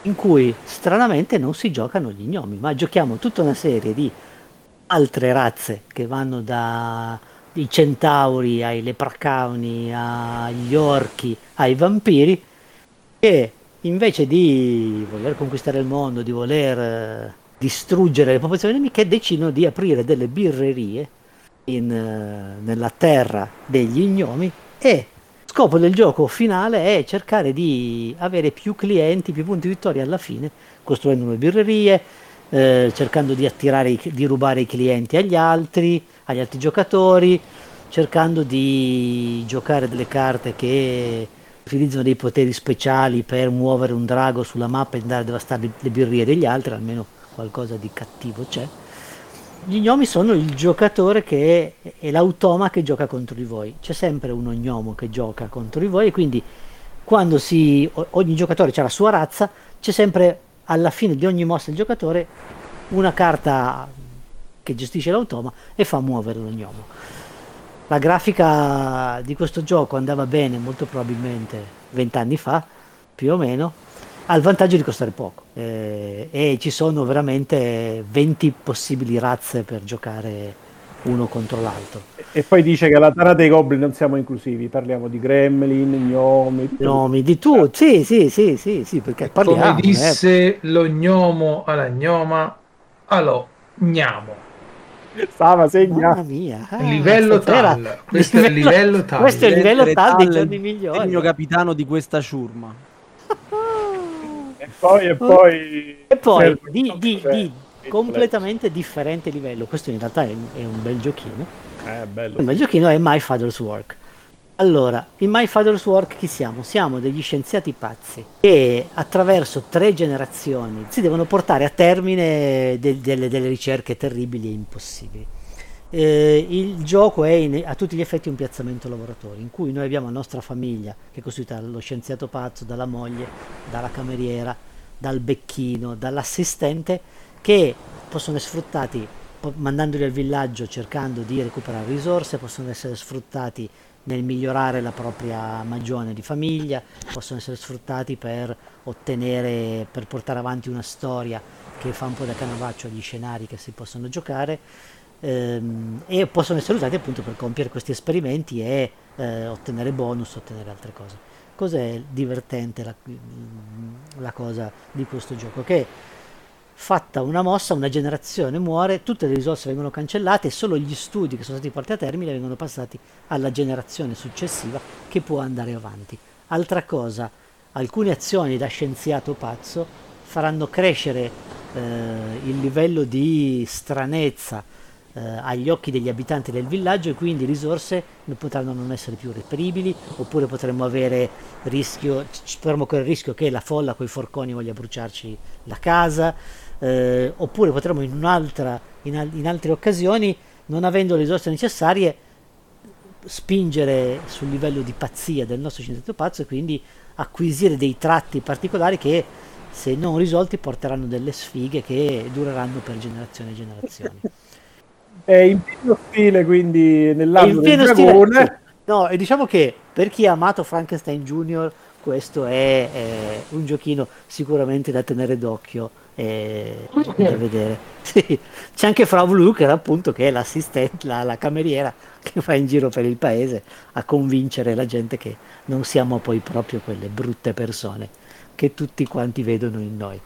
in cui stranamente non si giocano gli gnomi, ma giochiamo tutta una serie di altre razze che vanno dai centauri ai lepracauni, agli orchi, ai vampiri, che invece di voler conquistare il mondo, di voler eh, distruggere le popolazioni nemiche, decidono di aprire delle birrerie in, eh, nella terra degli gnomi e scopo del gioco finale è cercare di avere più clienti, più punti vittoria alla fine, costruendo nuove birrerie, eh, cercando di attirare, di rubare i clienti agli altri, agli altri giocatori, cercando di giocare delle carte che utilizzano dei poteri speciali per muovere un drago sulla mappa e andare a devastare le birrerie degli altri, almeno qualcosa di cattivo c'è gli gnomi sono il giocatore che è, è, l'automa che gioca contro di voi. C'è sempre uno gnomo che gioca contro di voi e quindi quando si, ogni giocatore ha la sua razza, c'è sempre alla fine di ogni mossa del giocatore una carta che gestisce l'automa e fa muovere lo gnomo. La grafica di questo gioco andava bene molto probabilmente vent'anni fa, più o meno, ha il vantaggio di costare poco eh, e ci sono veramente 20 possibili razze per giocare uno contro l'altro. E poi dice che alla Tara dei Goblin non siamo inclusivi, parliamo di gremlin, gnomi. Gnomi, di tu, sì, sì, sì, sì, sì, perché parliamo. Come disse eh. lo gnomo alla gnoma, allo gnamo. Stava segna. Mamma mia. Ah, livello tal. Questo è il livello tal. Questo è il livello tal dei giorni migliori. Il mio capitano di questa ciurma poi e poi, e poi di, di, di completamente differente livello. Questo in realtà è, è un bel giochino. Eh, bello. Un bel giochino è My Father's Work. Allora, in My Father's Work chi siamo? Siamo degli scienziati pazzi che attraverso tre generazioni si devono portare a termine de- delle, delle ricerche terribili e impossibili. Eh, il gioco è in, a tutti gli effetti un piazzamento lavoratori in cui noi abbiamo la nostra famiglia che è costituita dallo scienziato pazzo, dalla moglie, dalla cameriera, dal becchino, dall'assistente che possono essere sfruttati mandandoli al villaggio cercando di recuperare risorse, possono essere sfruttati nel migliorare la propria magione di famiglia, possono essere sfruttati per ottenere, per portare avanti una storia che fa un po' da canovaccio agli scenari che si possono giocare ehm, e possono essere usati appunto per compiere questi esperimenti e eh, ottenere bonus, ottenere altre cose. Cos'è divertente la, la cosa di questo gioco? Che fatta una mossa, una generazione muore, tutte le risorse vengono cancellate e solo gli studi che sono stati portati a termine vengono passati alla generazione successiva che può andare avanti. Altra cosa, alcune azioni da scienziato pazzo faranno crescere eh, il livello di stranezza eh, agli occhi degli abitanti del villaggio e quindi risorse potranno non essere più reperibili oppure potremmo avere rischio, potremmo correre rischio che la folla con i forconi voglia bruciarci la casa eh, oppure potremmo in un'altra in, al- in altre occasioni non avendo le risorse necessarie spingere sul livello di pazzia del nostro scienziato pazzo e quindi acquisire dei tratti particolari che se non risolti porteranno delle sfighe che dureranno per generazioni e generazioni. È in pieno stile, quindi nell'anno del dragone. Stile, no, e diciamo che per chi ha amato Frankenstein Junior, questo è, è un giochino sicuramente da tenere d'occhio e da vedere. Sì. C'è anche Frau Luker, appunto, che è l'assistente, la, la cameriera che fa in giro per il paese a convincere la gente che non siamo poi proprio quelle brutte persone che tutti quanti vedono in noi.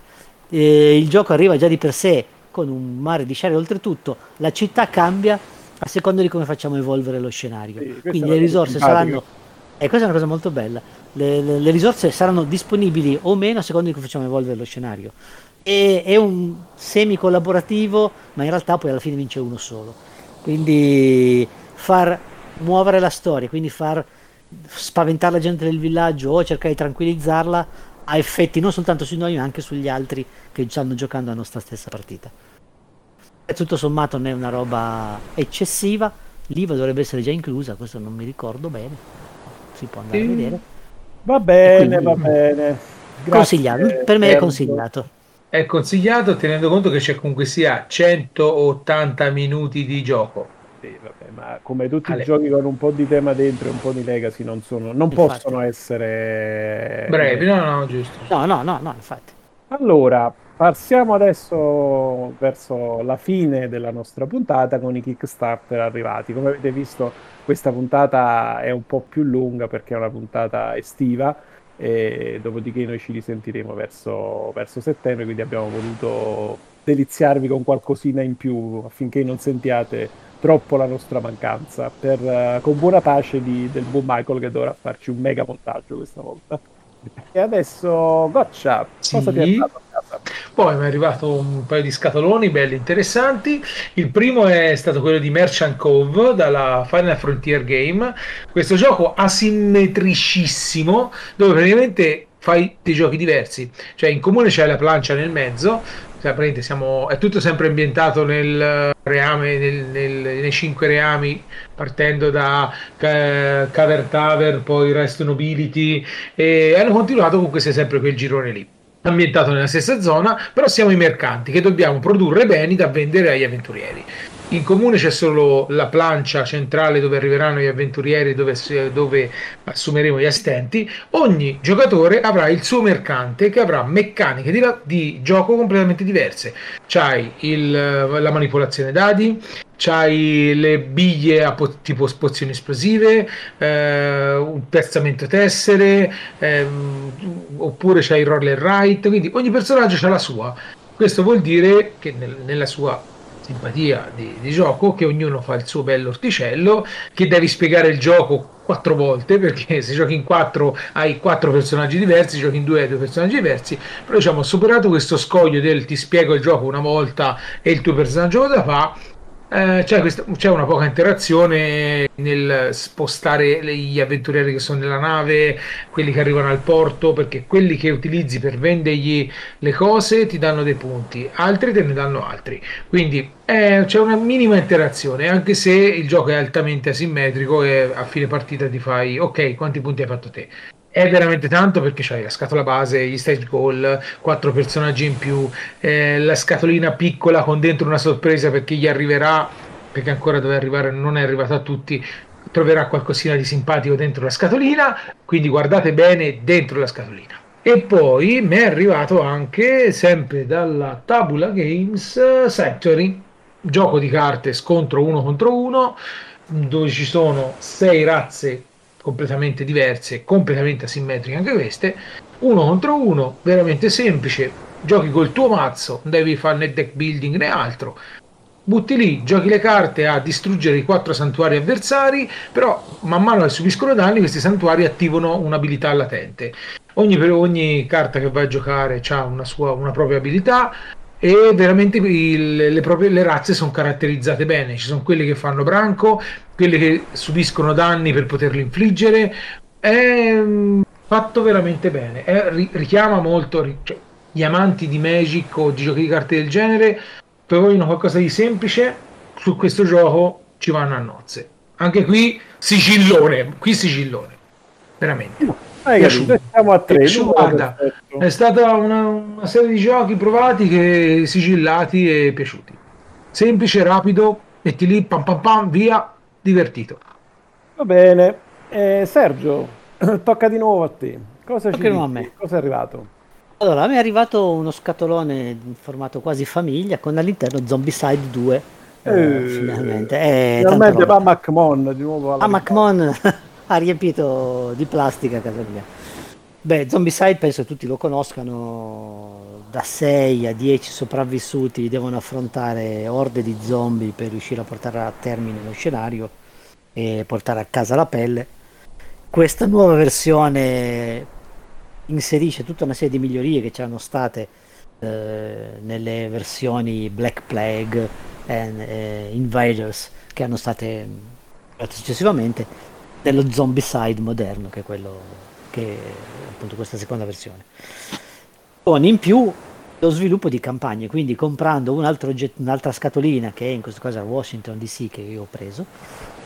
E il gioco arriva già di per sé con un mare di sciare oltretutto, la città cambia a seconda di come facciamo evolvere lo scenario. Sì, Quindi le risorse saranno... E questa è una cosa molto bella. Le, le, le, risorse saranno disponibili o meno a seconda di come facciamo evolvere lo scenario. E, è un semi collaborativo, ma in realtà poi alla fine vince uno solo. Quindi far muovere la storia, quindi far spaventare la gente del villaggio o cercare di tranquillizzarla ha effetti non soltanto su noi ma anche sugli altri che stanno giocando la nostra stessa partita. E tutto sommato non è una roba eccessiva, l'IVA dovrebbe essere già inclusa, questo non mi ricordo bene, si può andare sì. a vedere. Va bene, quindi, va bene. Grazie, consigliato, per me è consigliato. È consigliato tenendo conto che c'è comunque sia 180 minuti di gioco. Sì, vabbè, ma come tutti Ale. i giochi con un po' di tema dentro e un po' di legacy non, sono, non possono essere brevi, no, no, giusto. No, no, no, no, infatti. Allora, passiamo adesso verso la fine della nostra puntata con i Kickstarter arrivati. Come avete visto, questa puntata è un po' più lunga perché è una puntata estiva e dopodiché noi ci risentiremo verso, verso settembre, quindi abbiamo voluto deliziarvi con qualcosina in più affinché non sentiate troppo la nostra mancanza, per, uh, con buona pace di, del buon Michael che dovrà farci un mega montaggio questa volta. E adesso, Goccia, sì. cosa ti è arrivato? Poi mi è arrivato un paio di scatoloni belli interessanti. Il primo è stato quello di Merchant Cove dalla Final Frontier Game. Questo gioco asimmetricissimo dove praticamente fai dei giochi diversi. Cioè in comune c'è la plancia nel mezzo cioè, siamo, è tutto sempre ambientato nel reame, nel, nel, nei cinque reami, partendo da Caver Taver, poi Rest Nobility, e hanno continuato con questo sempre quel girone lì ambientato nella stessa zona, però siamo i mercanti che dobbiamo produrre beni da vendere agli avventurieri. In comune c'è solo la plancia centrale dove arriveranno gli avventurieri, dove, dove, assumeremo gli assistenti. Ogni giocatore avrà il suo mercante che avrà meccaniche di, di gioco completamente diverse. C'hai il, la manipolazione dadi, c'hai le biglie a po- tipo pozioni esplosive, eh, un piazzamento tessere, ehm, oppure c'hai il roller right. Quindi ogni personaggio ha la sua. Questo vuol dire che nel, nella sua simpatia di, di, gioco che ognuno fa il suo bello orticello che devi spiegare il gioco quattro volte perché se giochi in quattro hai quattro personaggi diversi se giochi in due hai due personaggi diversi però diciamo superato questo scoglio del ti spiego il gioco una volta e il tuo personaggio lo da fa eh, c'è, questa, c'è, una poca interazione nel spostare gli avventurieri che sono nella nave, quelli che arrivano al porto, perché quelli che utilizzi per vendergli le cose ti danno dei punti, altri te ne danno altri. Quindi eh, c'è una minima interazione, anche se il gioco è altamente asimmetrico e a fine partita ti fai ok, quanti punti hai fatto te? È veramente tanto perché c'hai la scatola base, gli stage goal, quattro personaggi in più, eh, la scatolina piccola con dentro una sorpresa per chi gli arriverà, perché ancora deve arrivare, non è arrivato a tutti, troverà qualcosina di simpatico dentro la scatolina, quindi guardate bene dentro la scatolina. E poi mi è arrivato anche, sempre dalla Tabula Games, Factory, gioco di carte scontro uno contro uno, dove ci sono sei razze completamente diverse, completamente asimmetriche anche queste, uno contro uno, veramente semplice, giochi col tuo mazzo, non devi fare né deck building né altro, butti lì, giochi le carte a distruggere i quattro santuari avversari, però man mano che subiscono danni questi santuari attivano un'abilità latente. Ogni, ogni carta che vai a giocare ha una, una propria abilità, e veramente il, le, proprie, le razze sono caratterizzate bene. Ci sono quelle che fanno branco, quelle che subiscono danni per poterli infliggere. È mm, fatto veramente bene. È, richiama molto cioè, gli amanti di Magic o di giochi di carte del genere. Poi vogliono qualcosa di semplice. Su questo gioco ci vanno a nozze. Anche qui sigillone, qui sigillone. Veramente. Hai capito? Siamo a tre. Guarda, è stata una, una, serie di giochi provati che sigillati e piaciuti. Semplice, rapido, metti lì, pam pam pam, via, divertito. Va bene. Eh, Sergio, tocca di nuovo a te. Cosa, ci a me. Cosa è arrivato? Allora, a me è arrivato uno scatolone in formato quasi famiglia con all'interno Zombicide 2. Eh, eh, finalmente. Eh, finalmente va McMon di nuovo. Ah, McMon ha riempito di plastica casa mia. Beh, Zombicide penso tutti lo conoscano, da 6 a 10 sopravvissuti devono affrontare orde di zombie per riuscire a portare a termine lo scenario e portare a casa la pelle. Questa nuova versione inserisce tutta una serie di migliorie che c'erano state eh, nelle versioni Black Plague e eh, Invaders che hanno state successivamente dello zombicide moderno, che è quello che è appunto questa seconda versione. Con in più lo sviluppo di campagne, quindi comprando un oggetto, un'altra scatolina, che è in questo caso Washington DC che io ho preso,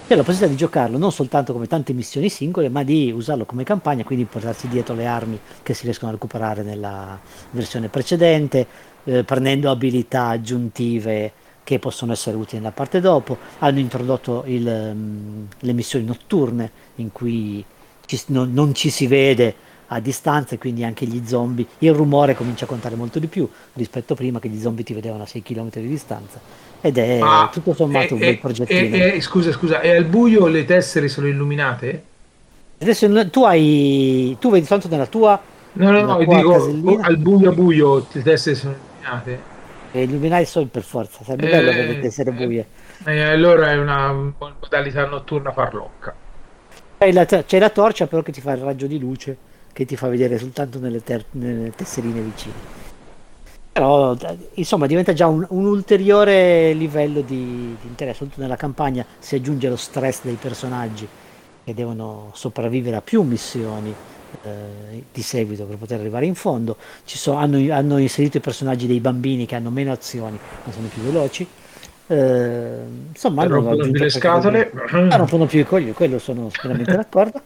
c'è la possibilità di giocarlo non soltanto come tante missioni singole, ma di usarlo come campagna, quindi portarsi dietro le armi che si riescono a recuperare nella versione precedente, eh, prendendo abilità aggiuntive che possono essere utili nella parte dopo. Hanno introdotto il, um, le missioni notturne in cui ci, non, non, ci si vede a distanza e quindi anche gli zombie, il rumore comincia a contare molto di più rispetto a prima che gli zombie ti vedevano a 6 km di distanza ed è ah, tutto sommato è, un bel progettino. È, scusa, scusa, e al buio le tessere sono illuminate? Adesso tu hai tu vedi soltanto nella tua No, no, no, dico casellina. al buio buio le tessere sono illuminate e illuminare il sole per forza, sarebbe eh, bello vedere essere buie. Eh, allora è una modalità notturna farlocca. C'è la, c'è la, torcia però che ti fa il raggio di luce che ti fa vedere soltanto nelle, ter- nelle tesserine vicine. Però insomma diventa già un, un ulteriore livello di, di interesse, soprattutto nella campagna si aggiunge lo stress dei personaggi che devono sopravvivere a più missioni eh, di seguito per poter arrivare in fondo. So, hanno, hanno, inserito i personaggi dei bambini che hanno meno azioni ma sono più veloci. Eh, insomma, hanno rompono più le scatole, rompono più i coglioni, quello sono sicuramente d'accordo.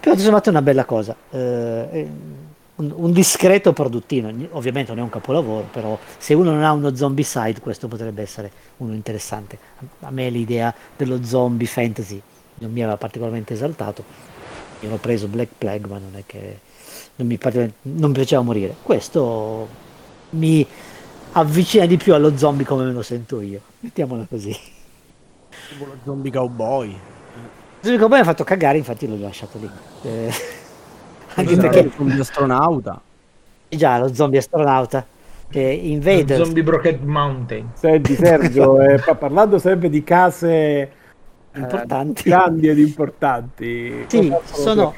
Però insomma è una bella cosa. Eh, un, un, discreto produttino, ovviamente non è un capolavoro, però se uno non ha uno zombie side questo potrebbe essere uno interessante. A me l'idea dello zombie fantasy non mi aveva particolarmente esaltato, io l'ho preso Black Plague, ma non è che non mi, non mi piaceva morire. Questo mi avvicina di più allo zombie come me lo sento io. Mettiamola così. Tipo lo zombie cowboy. Lo zombie cowboy mi ha fatto cagare, infatti l'ho lasciato lì. Eh, anche perché... Lo zombie astronauta. Già, lo zombie astronauta. Eh, Invaders. Zombie Broken Mountain. Senti Sergio, eh, parlando sempre di case importanti. Eh, grandi ed importanti. Sì, sono,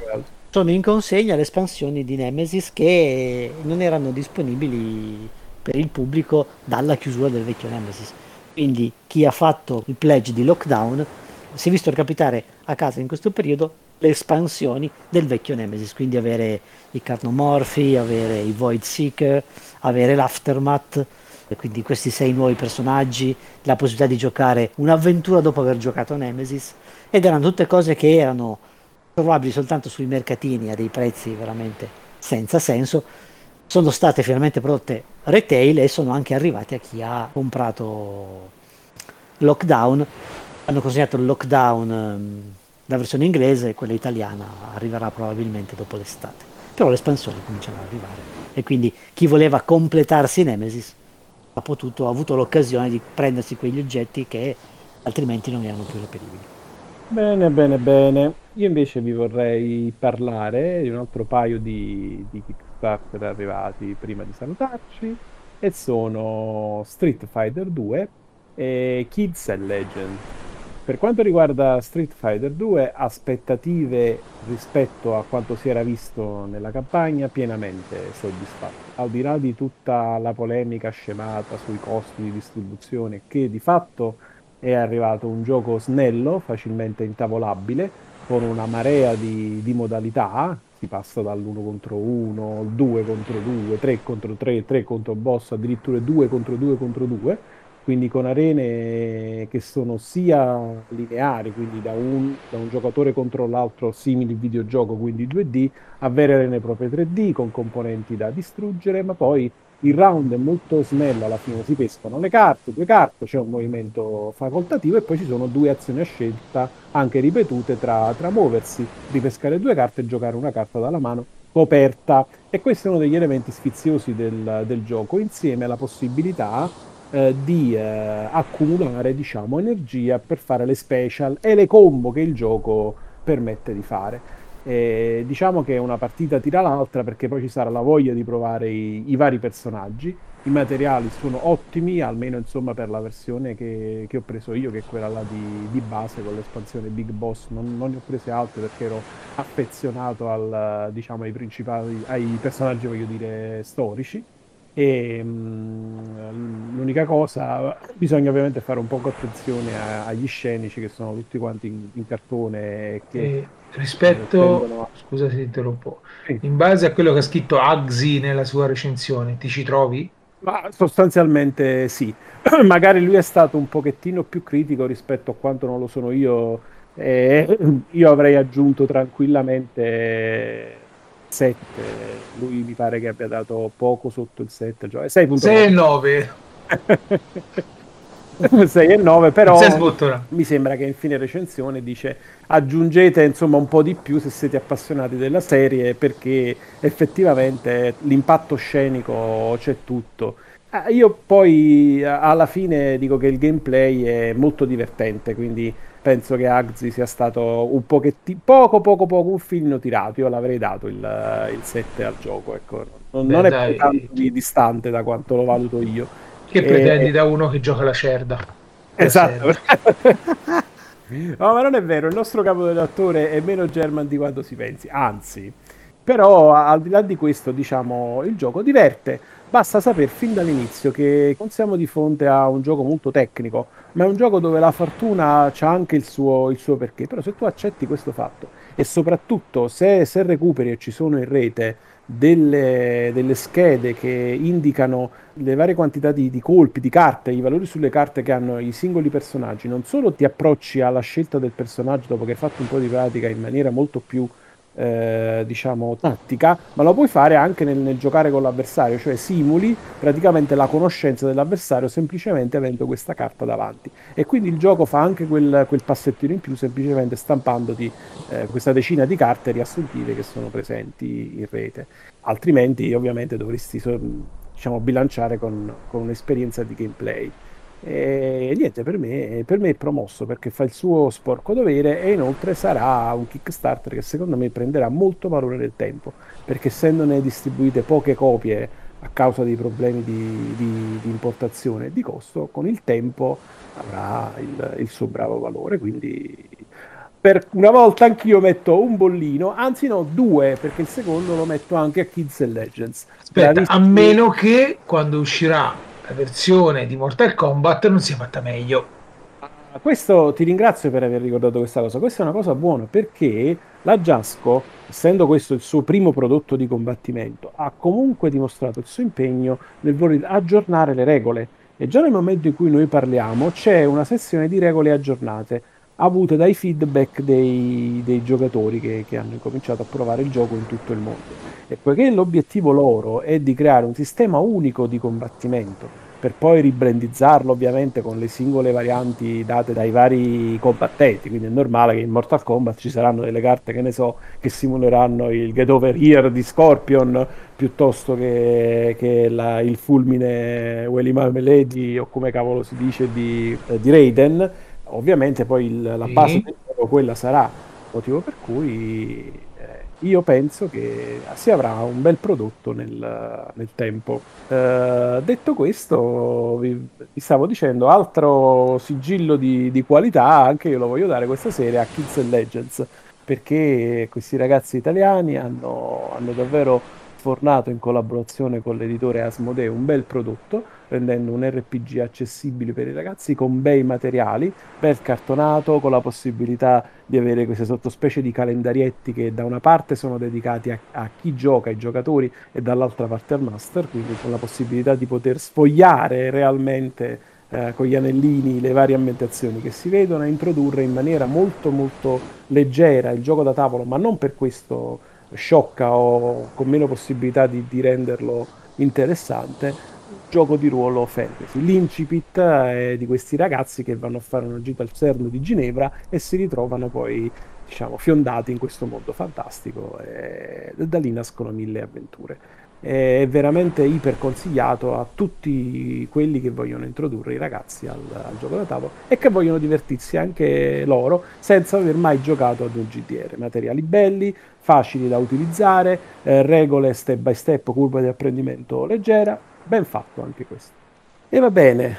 sono, in consegna le espansioni di Nemesis che non erano disponibili per il pubblico dalla chiusura del vecchio Nemesis. Quindi chi ha fatto il pledge di lockdown si è visto recapitare a casa in questo periodo le espansioni del vecchio Nemesis, quindi avere i carnomorfi, avere i Void Seeker, avere l'Aftermath, e quindi questi sei nuovi personaggi, la possibilità di giocare un'avventura dopo aver giocato Nemesis, ed erano tutte cose che erano trovabili soltanto sui mercatini a dei prezzi veramente senza senso, sono state finalmente prodotte retail e sono anche arrivate a chi ha comprato Lockdown, hanno consegnato il Lockdown ehm, la versione inglese e quella italiana arriverà probabilmente dopo l'estate. Però le espansioni cominciano ad arrivare e quindi chi voleva completarsi Nemesis ha potuto, ha avuto l'occasione di prendersi quegli oggetti che altrimenti non erano più reperibili. Bene, bene, bene. Io invece vi vorrei parlare di un altro paio di, di Kickstarter arrivati prima di salutarci e sono Street Fighter 2 e Kids and Legend. Per quanto riguarda Street Fighter 2, aspettative rispetto a quanto si era visto nella campagna, pienamente soddisfatto. Al di là di tutta la polemica scemata sui costi di distribuzione, che di fatto è arrivato un gioco snello, facilmente intavolabile, con una marea di, di modalità, si passa dall'1 contro 1, 2 contro 2, 3 contro 3, 3 contro boss, addirittura 2 contro 2 contro 2 quindi con arene che sono sia lineari, quindi da un, da un giocatore contro l'altro simili videogioco, quindi 2D, a vere arene proprie 3D con componenti da distruggere, ma poi il round è molto snello, alla fine si pescano le carte, due carte, c'è un movimento facoltativo e poi ci sono due azioni a scelta anche ripetute tra, tra muoversi, ripescare due carte e giocare una carta dalla mano coperta. E questo è uno degli elementi sfiziosi del, del gioco, insieme alla possibilità eh, di eh, accumulare diciamo, energia per fare le special e le combo che il gioco permette di fare. E diciamo che una partita tira l'altra perché poi ci sarà la voglia di provare i, i vari personaggi. I materiali sono ottimi, almeno insomma per la versione che, che ho preso io, che è quella di, di base con l'espansione Big Boss. Non, non, ne ho prese altre perché ero affezionato al, diciamo, ai ai personaggi, dire, storici e mh, mm, l'unica cosa, bisogna ovviamente fare un po' attenzione a, agli scenici che sono tutti quanti in, in cartone. Che, e rispetto, a... scusa se interrompo, sì. in base a quello che ha scritto Agzi nella sua recensione, ti ci trovi? Ma sostanzialmente sì, magari lui è stato un pochettino più critico rispetto a quanto non lo sono io. Eh, io avrei aggiunto tranquillamente 7, lui mi pare che abbia dato poco sotto il 7, cioè 6.9. 6 e 9. 6 e 9 però mi sembra che in fine recensione dice aggiungete insomma un po' di più se siete appassionati della serie perché effettivamente l'impatto scenico c'è tutto ah, io poi alla fine dico che il gameplay è molto divertente quindi penso che Agzi sia stato un pochettino, poco poco poco un filino tirato, io l'avrei dato il, il 7 al gioco, ecco. non, Beh, non è dai, tanto distante da quanto lo valuto io. Che e... pretendi da uno che gioca la cerda? Esatto. no, ma non è vero, il nostro capo dell'attore è meno German di quanto si pensi, anzi, però al di là di questo, diciamo, il gioco diverte, basta sapere fin dall'inizio che non siamo di fronte a un gioco molto tecnico, ma è un gioco dove la fortuna ha anche il suo, il suo, perché. Però se tu accetti questo fatto e soprattutto se, se recuperi e ci sono in rete delle, delle, schede che indicano le varie quantità di, di, colpi, di carte, i valori sulle carte che hanno i singoli personaggi, non solo ti approcci alla scelta del personaggio dopo che hai fatto un po' di pratica in maniera molto più eh, diciamo tattica, ma lo puoi fare anche nel, nel, giocare con l'avversario, cioè simuli praticamente la conoscenza dell'avversario semplicemente avendo questa carta davanti. E quindi il gioco fa anche quel, quel passettino in più semplicemente stampandoti eh, questa decina di carte riassuntive che sono presenti in rete. Altrimenti ovviamente dovresti diciamo, bilanciare con, con un'esperienza di gameplay. E niente, per me, per me, è promosso perché fa il suo sporco dovere e inoltre sarà un Kickstarter che secondo me prenderà molto valore nel tempo perché essendone distribuite poche copie a causa dei problemi di, di, di importazione e di costo, con il tempo avrà il, il, suo bravo valore. Quindi per una volta anch'io metto un bollino, anzi no, due, perché il secondo lo metto anche a Kids and Legends. Aspetta, a meno che quando uscirà la versione di Mortal Kombat non sia fatta meglio. Questo ti ringrazio per aver ricordato questa cosa. Questa è una cosa buona perché la Jasco, essendo questo il suo primo prodotto di combattimento, ha comunque dimostrato il suo impegno nel voler aggiornare le regole. E già nel momento in cui noi parliamo c'è una sezione di regole aggiornate avute dai feedback dei, dei giocatori che, che, hanno cominciato a provare il gioco in tutto il mondo. E poiché l'obiettivo loro è di creare un sistema unico di combattimento, per poi ribrandizzarlo ovviamente con le singole varianti date dai vari combattenti, quindi è normale che in Mortal Kombat ci saranno delle carte che ne so che simuleranno il Get Over Here di Scorpion piuttosto che, che la, il fulmine Welly Melody o come cavolo si dice di, eh, di Raiden ovviamente poi il, la base sì. del gioco quella sarà motivo per cui eh, io penso che si avrà un bel prodotto nel, nel tempo. Uh, detto questo, vi, vi, stavo dicendo, altro sigillo di, di, qualità, anche io lo voglio dare questa sera a Kids and Legends, perché questi ragazzi italiani hanno, hanno davvero fornato in collaborazione con l'editore Asmodee un bel prodotto, rendendo un RPG accessibile per i ragazzi con bei materiali, bel cartonato, con la possibilità di avere queste sottospecie di calendarietti che da una parte sono dedicati a, a chi gioca, ai giocatori, e dall'altra parte al master, quindi con la possibilità di poter sfogliare realmente eh, con gli anellini le varie ambientazioni che si vedono e introdurre in maniera molto molto leggera il gioco da tavolo, ma non per questo sciocca o con meno possibilità di, di renderlo interessante gioco di ruolo fantasy. L'incipit è di questi ragazzi che vanno a fare una gita al CERN di Ginevra e si ritrovano poi diciamo fiondati in questo mondo fantastico e da lì nascono mille avventure è veramente iper consigliato a tutti quelli che vogliono introdurre i ragazzi al, al, gioco da tavolo e che vogliono divertirsi anche loro senza aver mai giocato ad un GDR. Materiali belli, facili da utilizzare, eh, regole step by step, curva di apprendimento leggera, ben fatto anche questo. E va bene,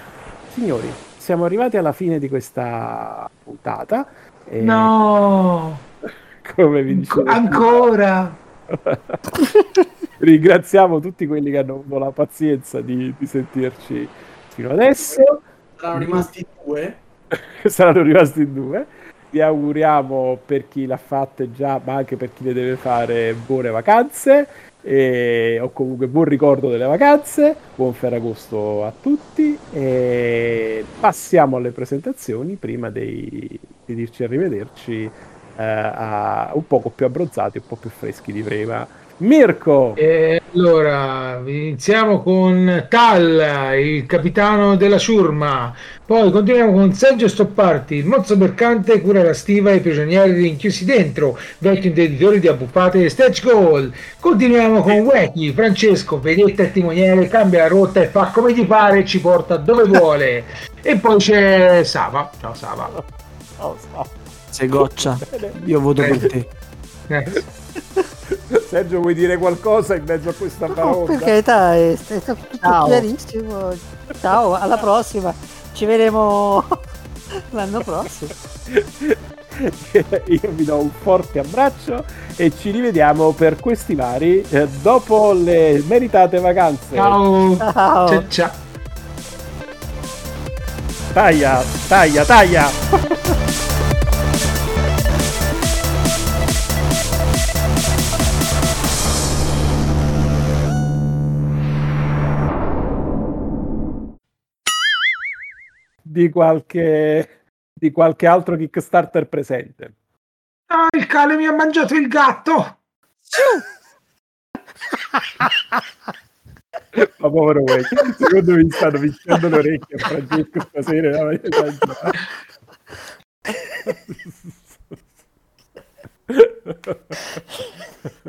signori, siamo arrivati alla fine di questa puntata. E... No! Come vi dicevo. Ancora! Ringraziamo tutti quelli che hanno avuto la pazienza di, di sentirci fino adesso. Saranno rimasti due. Saranno rimasti due. Vi auguriamo per chi l'ha fatta già, ma anche per chi le deve fare, buone vacanze. E, o comunque buon ricordo delle vacanze. Buon Ferragosto a tutti. E passiamo alle presentazioni prima dei, di dirci arrivederci eh, a, un poco più abbronzati, un po' più freschi di prima. Mirko! E allora, iniziamo con Tal, il capitano della ciurma. Poi continuiamo con Sergio Stopparti, il mozzo mercante, cura la stiva e i prigionieri rinchiusi dentro, vecchio intenditori di abbuffate e stage goal. Continuiamo con Weki, Francesco, vedetta e timoniere, cambia la rotta e fa come gli pare e ci porta dove vuole. e poi c'è Sava. Ciao Sava. Ciao Sava. Sei goccia, io voto per te. Sergio, vuoi dire qualcosa in mezzo a questa no, parola? Per carità, è, è tutto Ciao. chiarissimo. Ciao, alla prossima. Ci vedremo l'anno prossimo. Io vi do un forte abbraccio e ci rivediamo per questi vari eh, dopo le meritate vacanze. Ciao. Ciao. ciao, ciao. Taglia, taglia, taglia. Di qualche, di qualche altro Kickstarter presente. Ah, il cane mi ha mangiato il gatto! Ma povero voi, secondo me stanno vincendo le orecchie a Francesco stasera. No?